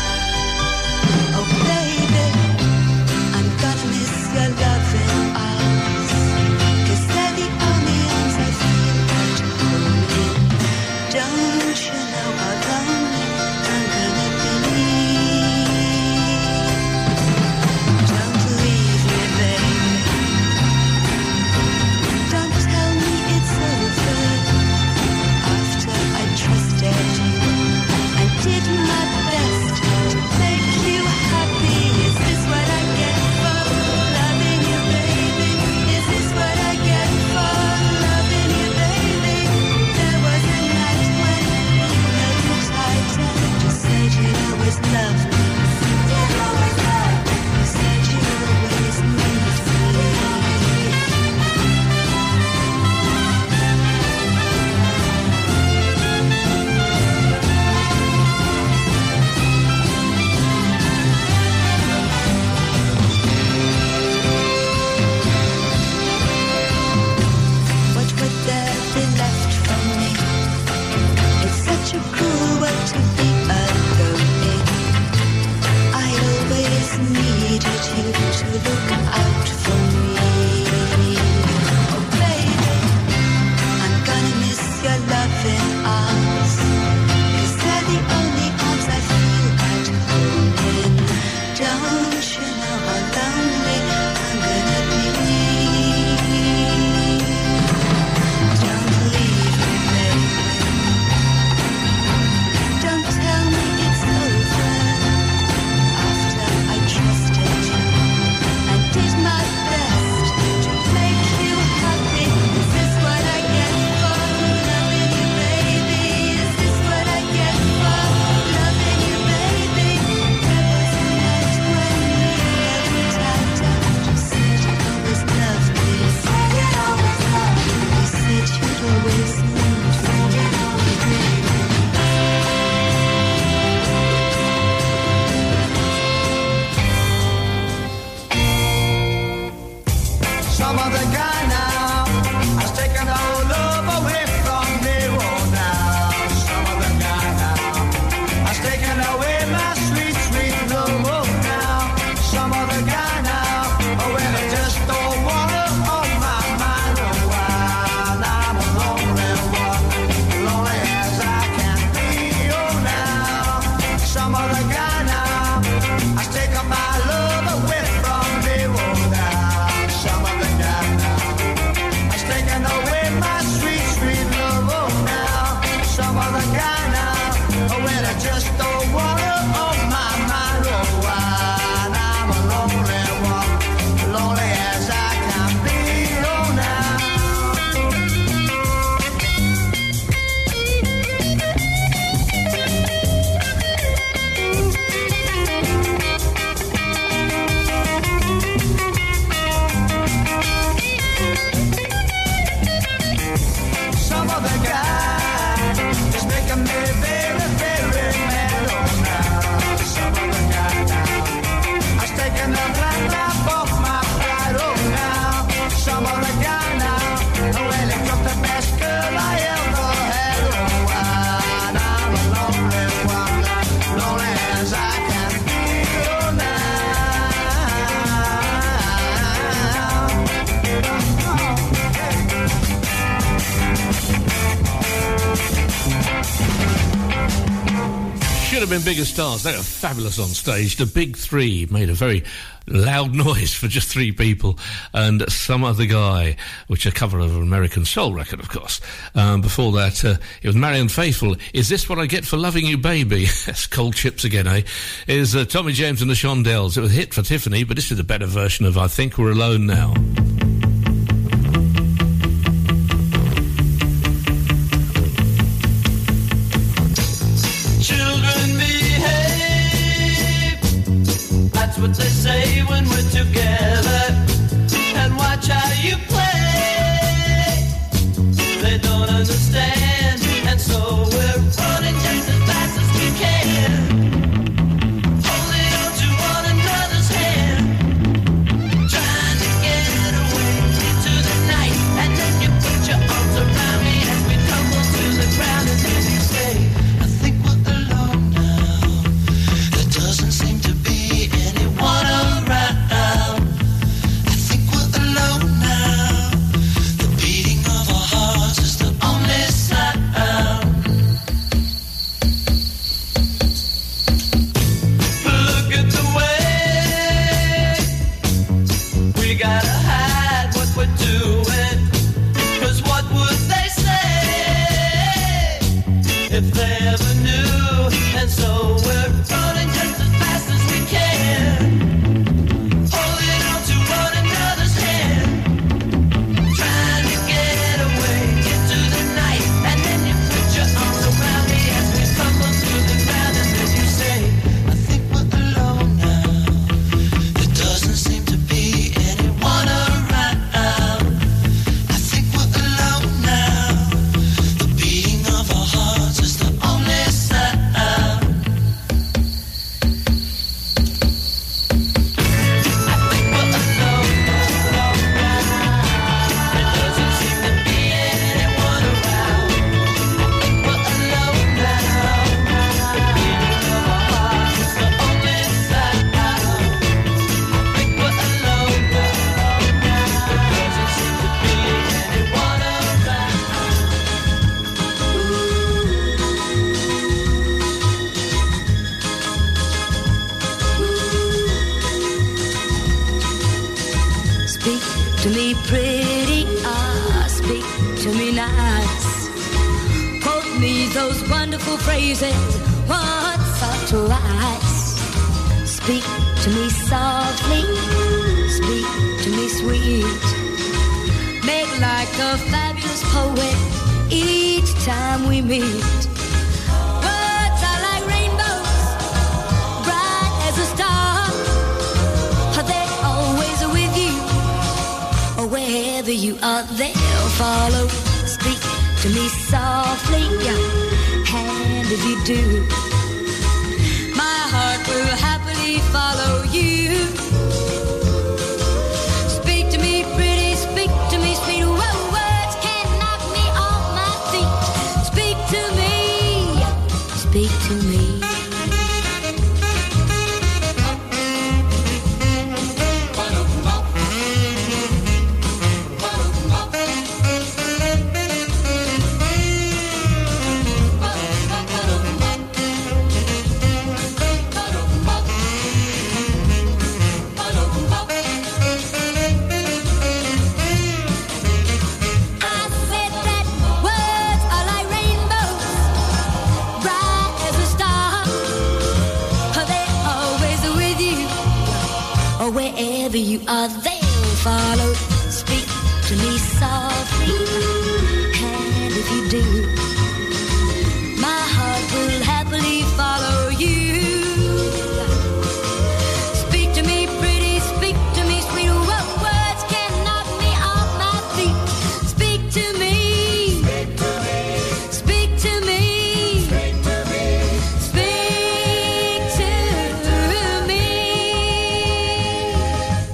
Sugar Stars, they were fabulous on stage. The Big Three made a very loud *laughs* noise for just three people and some other guy, which a cover of an American soul record, of course. Um, before that, uh, it was Marianne Faithfull. Is this what I get for loving you, baby? *laughs* That's cold chips again, eh? Is uh, Tommy James and the Shondells? It was a hit for Tiffany, but this is a better version of I Think We're Alone Now.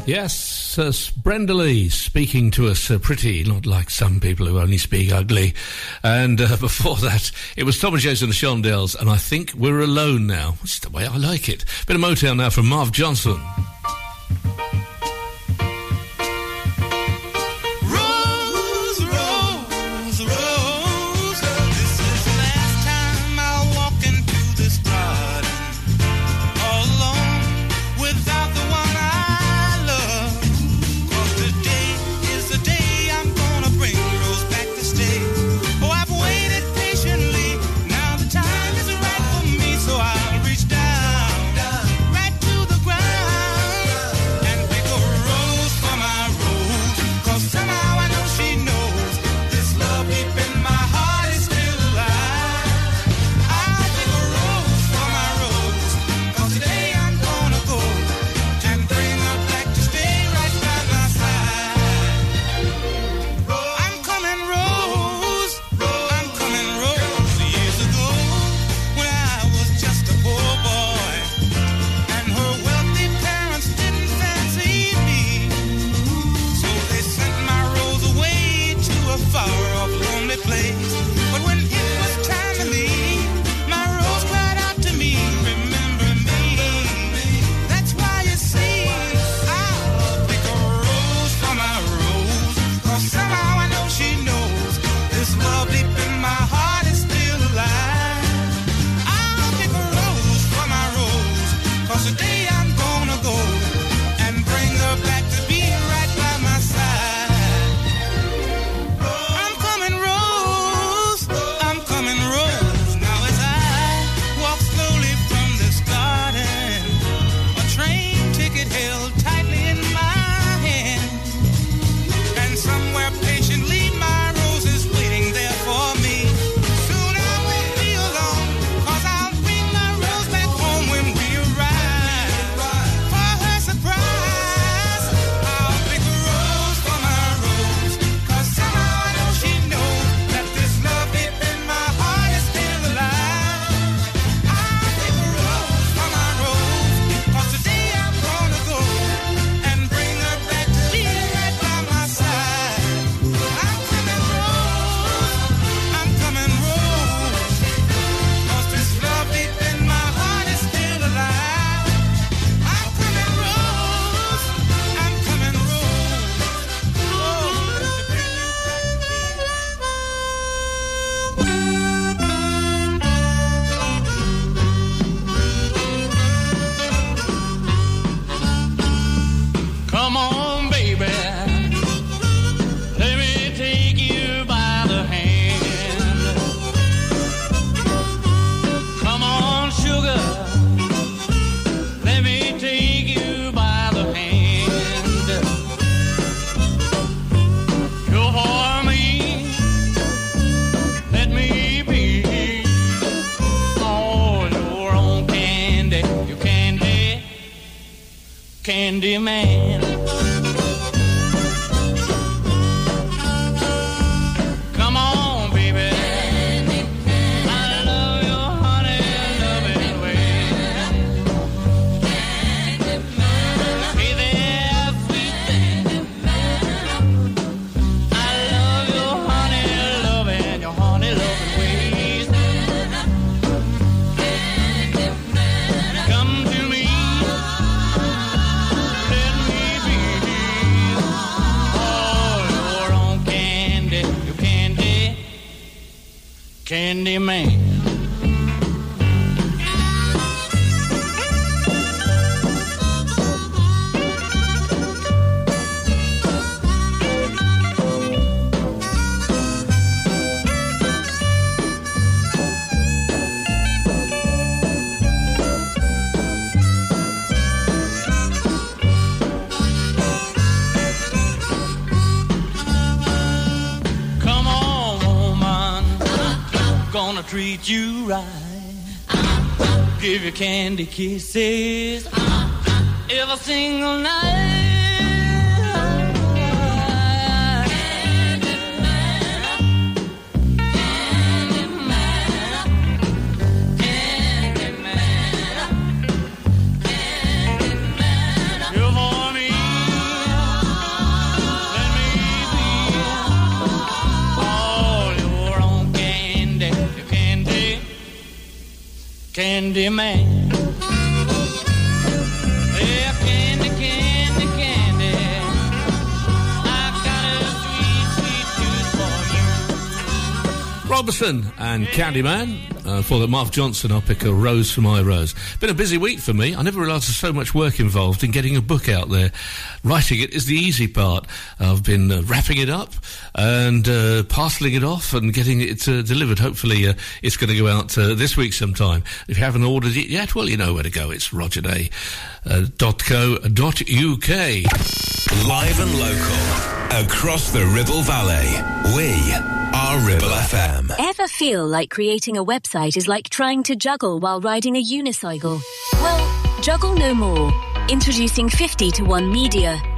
Yes, uh, Brenda Lee speaking to us uh, pretty, not like some people who only speak ugly. And uh, *laughs* before that, it was Tommy James and the Shondells, and I think we're alone now, which is the way I like it. Bit of Motown now from Marv Johnson. Candy kisses ah, ah. every single night. Roy Orbison and Candyman. Uh, for the Marv Johnson, I'll pick a rose for my rose. Been a busy week for me. I never realised there's so much work involved in getting a book out there. Writing it is the easy part. I've been uh, wrapping it up and uh, parceling it off and getting it uh, delivered. Hopefully, uh, it's going to go out uh, this week sometime. If you haven't ordered it yet, well, you know where to go. It's rogerday.co.uk. Live and local. Across the Ribble Valley. We Ribble FM. Ever feel like creating a website is like trying to juggle while riding a unicycle? Well, juggle no more. Introducing 50 to 1 Media.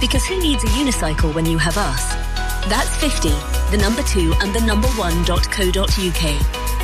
because who needs a unicycle when you have us? That's 50, the number 2 and the number 1.co.uk.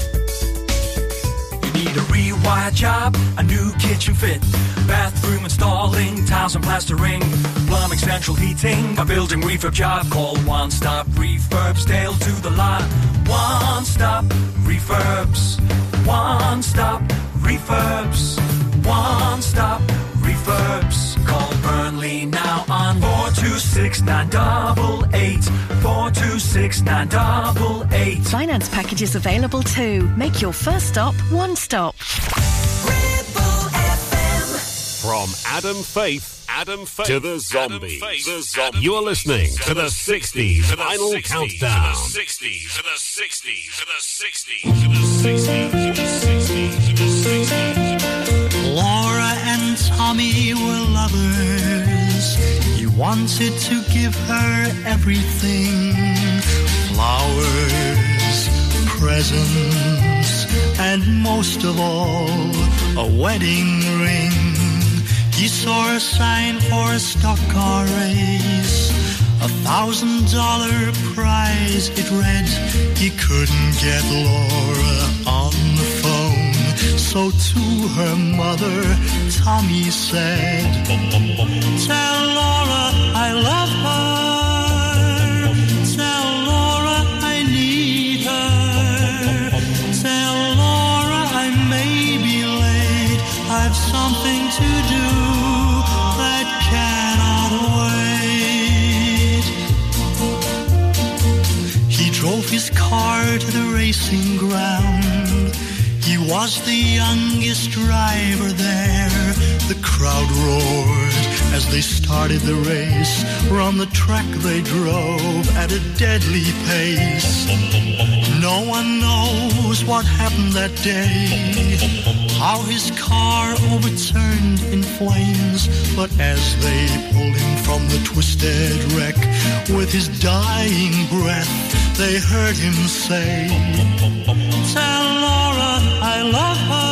Need a rewire job, a new kitchen fit, bathroom installing, tiles and plastering, plumbing, central heating, a building refurb job. Call One Stop Refurbs, Dale to the lot. One Stop Refurbs, One Stop Refurbs, One Stop Refurbs. Call Burnley now on 426 988 426 988. Finance packages available too. Make your first stop one stop. From Adam Faith, Adam Faith to the zombies. The zombies. You're listening to the 60s Vinyl Countdown. 60s, to the 60s, to the 60s, to the 60s, to the 60s, to the 60s. Wanted to give her everything flowers, presents, and most of all, a wedding ring. He saw a sign for a stock car race. A thousand dollar prize, it read. He couldn't get Laura on the. So to her mother, Tommy said, Tell Laura I love her. Tell Laura I need her. Tell Laura I may be late. I've something to do that cannot wait. He drove his car to the racing ground was the youngest driver there. The crowd roared as they started the race, On the track they drove at a deadly pace. No one knows what happened that day, how his car overturned in flames. But as they pulled him from the twisted wreck, with his dying breath, they heard him say, Tell Laura I love her.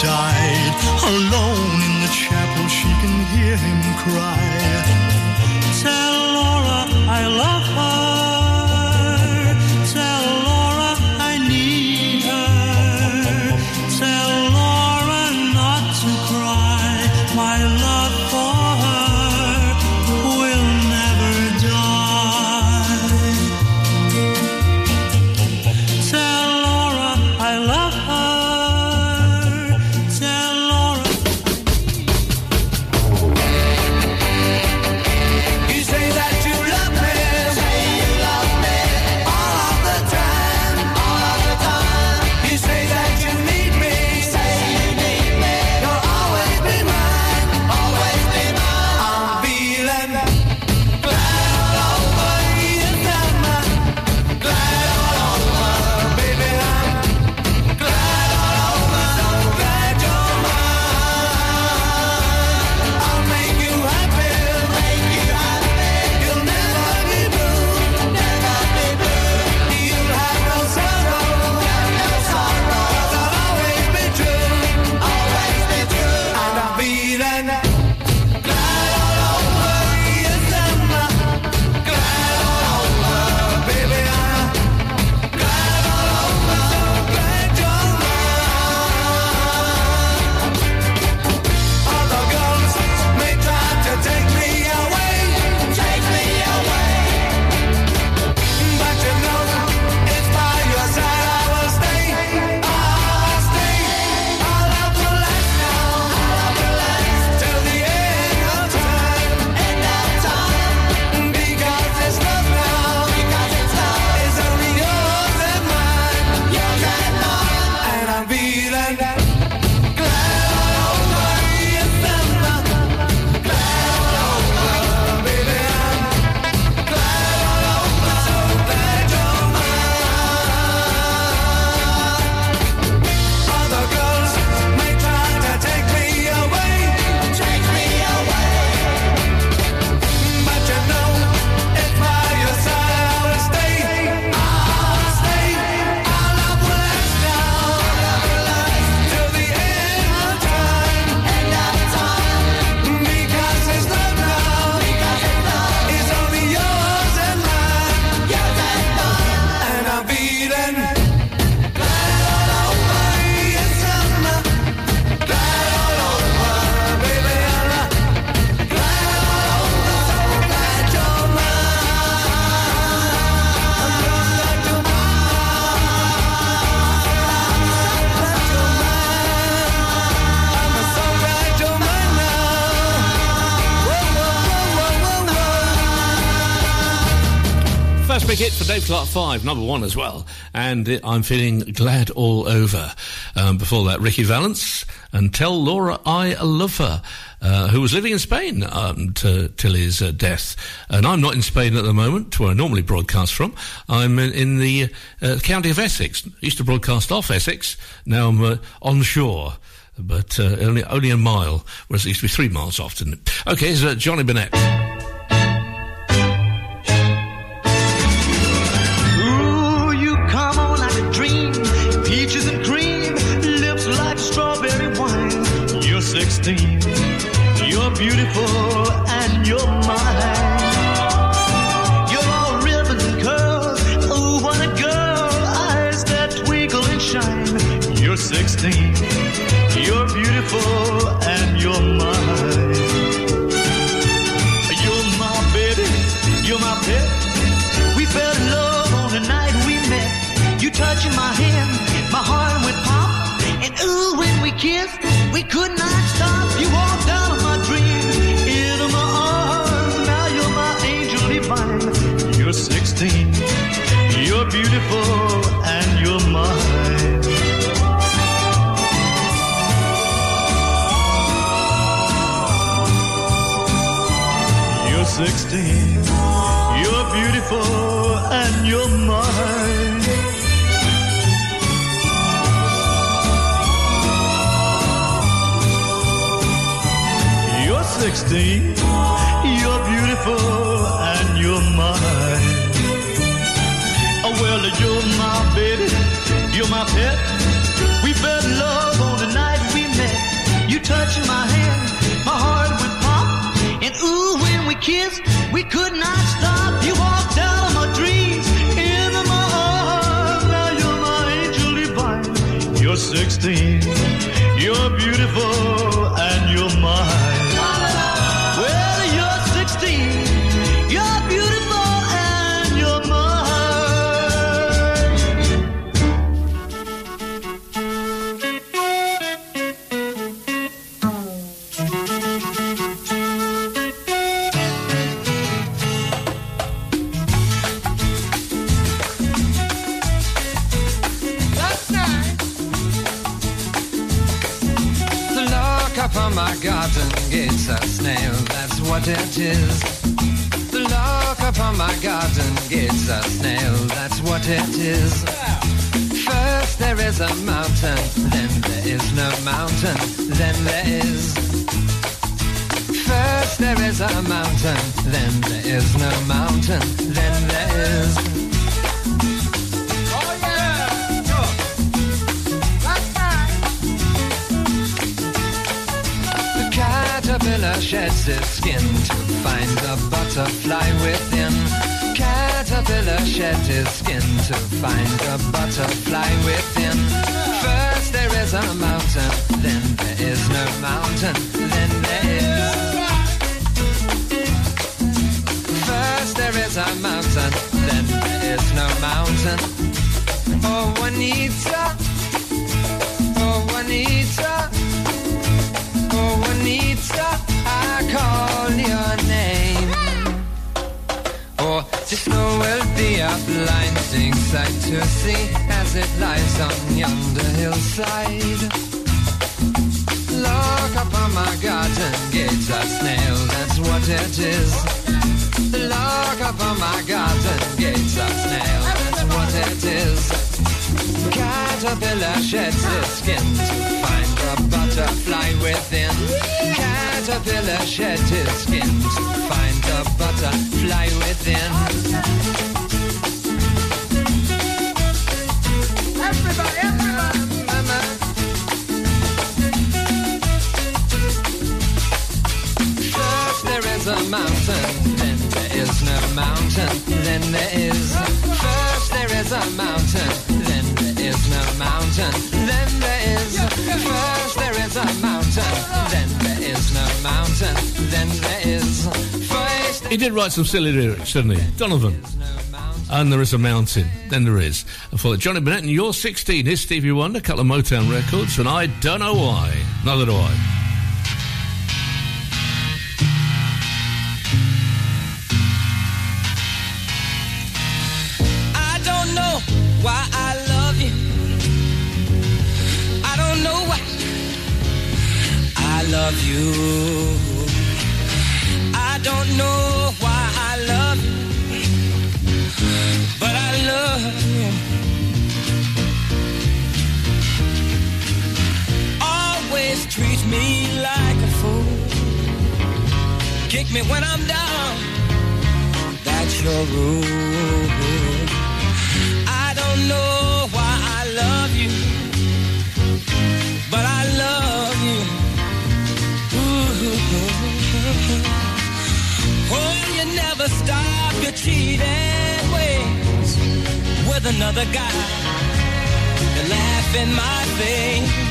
died alone. five, number one as well. And I'm feeling glad all over. Um, before that, Ricky Valance and Tell Laura I Love Her, uh, who was living in Spain um, till his uh, death. And I'm not in Spain at the moment, where I normally broadcast from. I'm in, in the uh, county of Essex. I used to broadcast off Essex. Now I'm uh, on shore. But uh, only only a mile, whereas it used to be three miles off. Okay, here's uh, Johnny Burnette. Touching my hand, my heart went pop. And ooh, when we kissed, we could not stop. You walked out of my dreams, into my arms. Now you're my angel divine. You're 16. Is. The lock upon my garden gate's a snail, that's what it is. First there is a mountain, then there is no mountain, then there is. First there is a mountain, then there is no mountain, then there is. oh caterpillar sheds its skin to find the butterfly within. Caterpillar sheds his skin to find the butterfly within. First there is a mountain, then there is no mountain, then there is. First there is a mountain, then there is no mountain. Oh Juanita, oh Juanita. Blinding sight to see as it lies on yonder hillside. Look upon my garden gate, a snail, that's what it is. Look upon my garden gate, a snail, that's what it is. Caterpillar sheds its skin to find the butterfly within. Caterpillar sheds its skin to find the butterfly within. He did write some silly lyrics, didn't he? Donovan. And there is a mountain. Then there is. And for Johnny Burnette and You're 16, here's Stevie Wonder, a couple of Motown records, and I don't know why. Neither do I. I don't know why I love you. I don't know why I love you. take me when I'm down. That's your rule. I don't know why I love you, but I love you. Ooh. Oh, you never stop your cheating ways with another guy. You laugh in my face.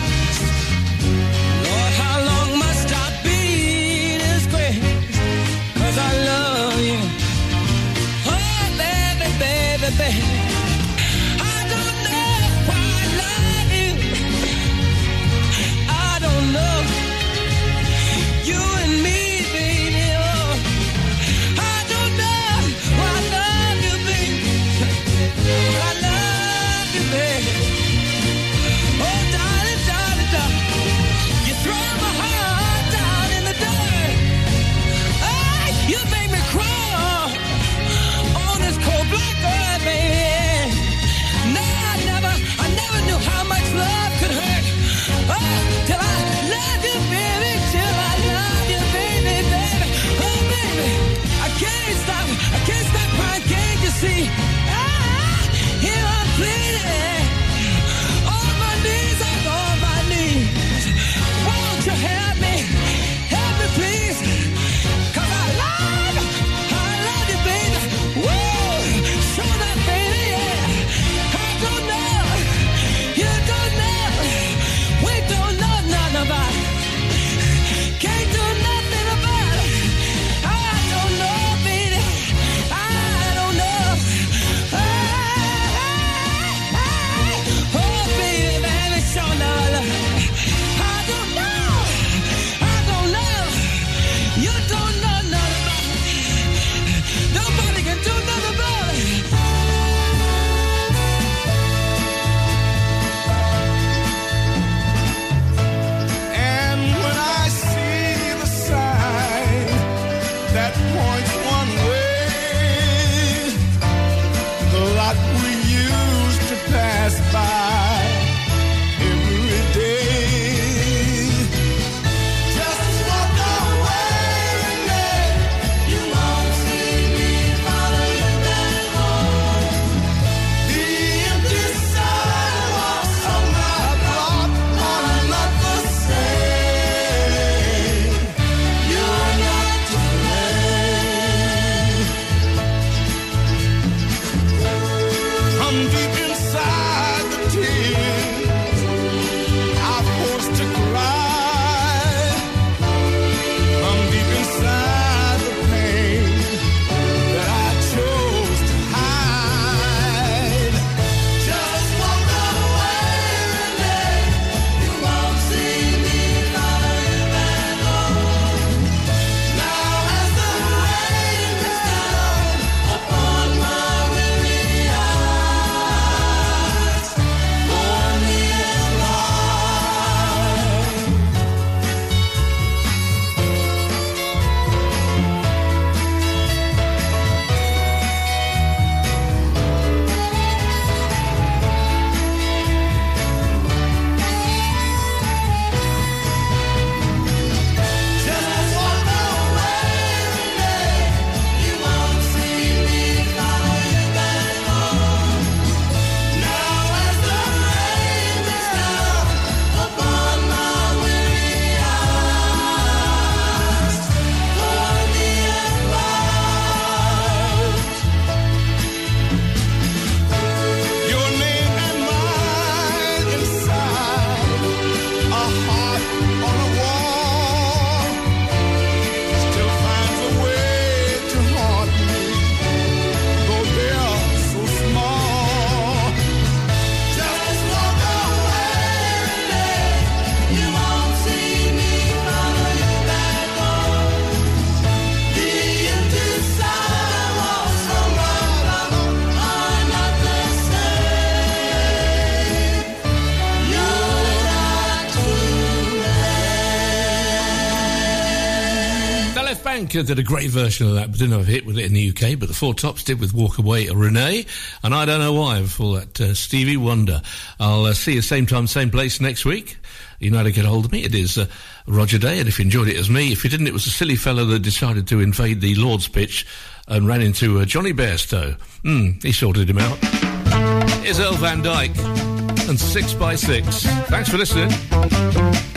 did a great version of that, but didn't have a hit with it in the UK. But the Four Tops did with Walk Away Renee, and I don't know why before that uh, Stevie Wonder. I'll uh, see you same time, same place next week. You know how to get hold of me. It is uh, Roger Day, and if you enjoyed it, as me. If you didn't, it was a silly fellow that decided to invade the Lord's pitch and ran into uh, Jonny Bairstow. Mm, he sorted him out. Here's Earl Van Dyke and 6 by 6 Thanks for listening.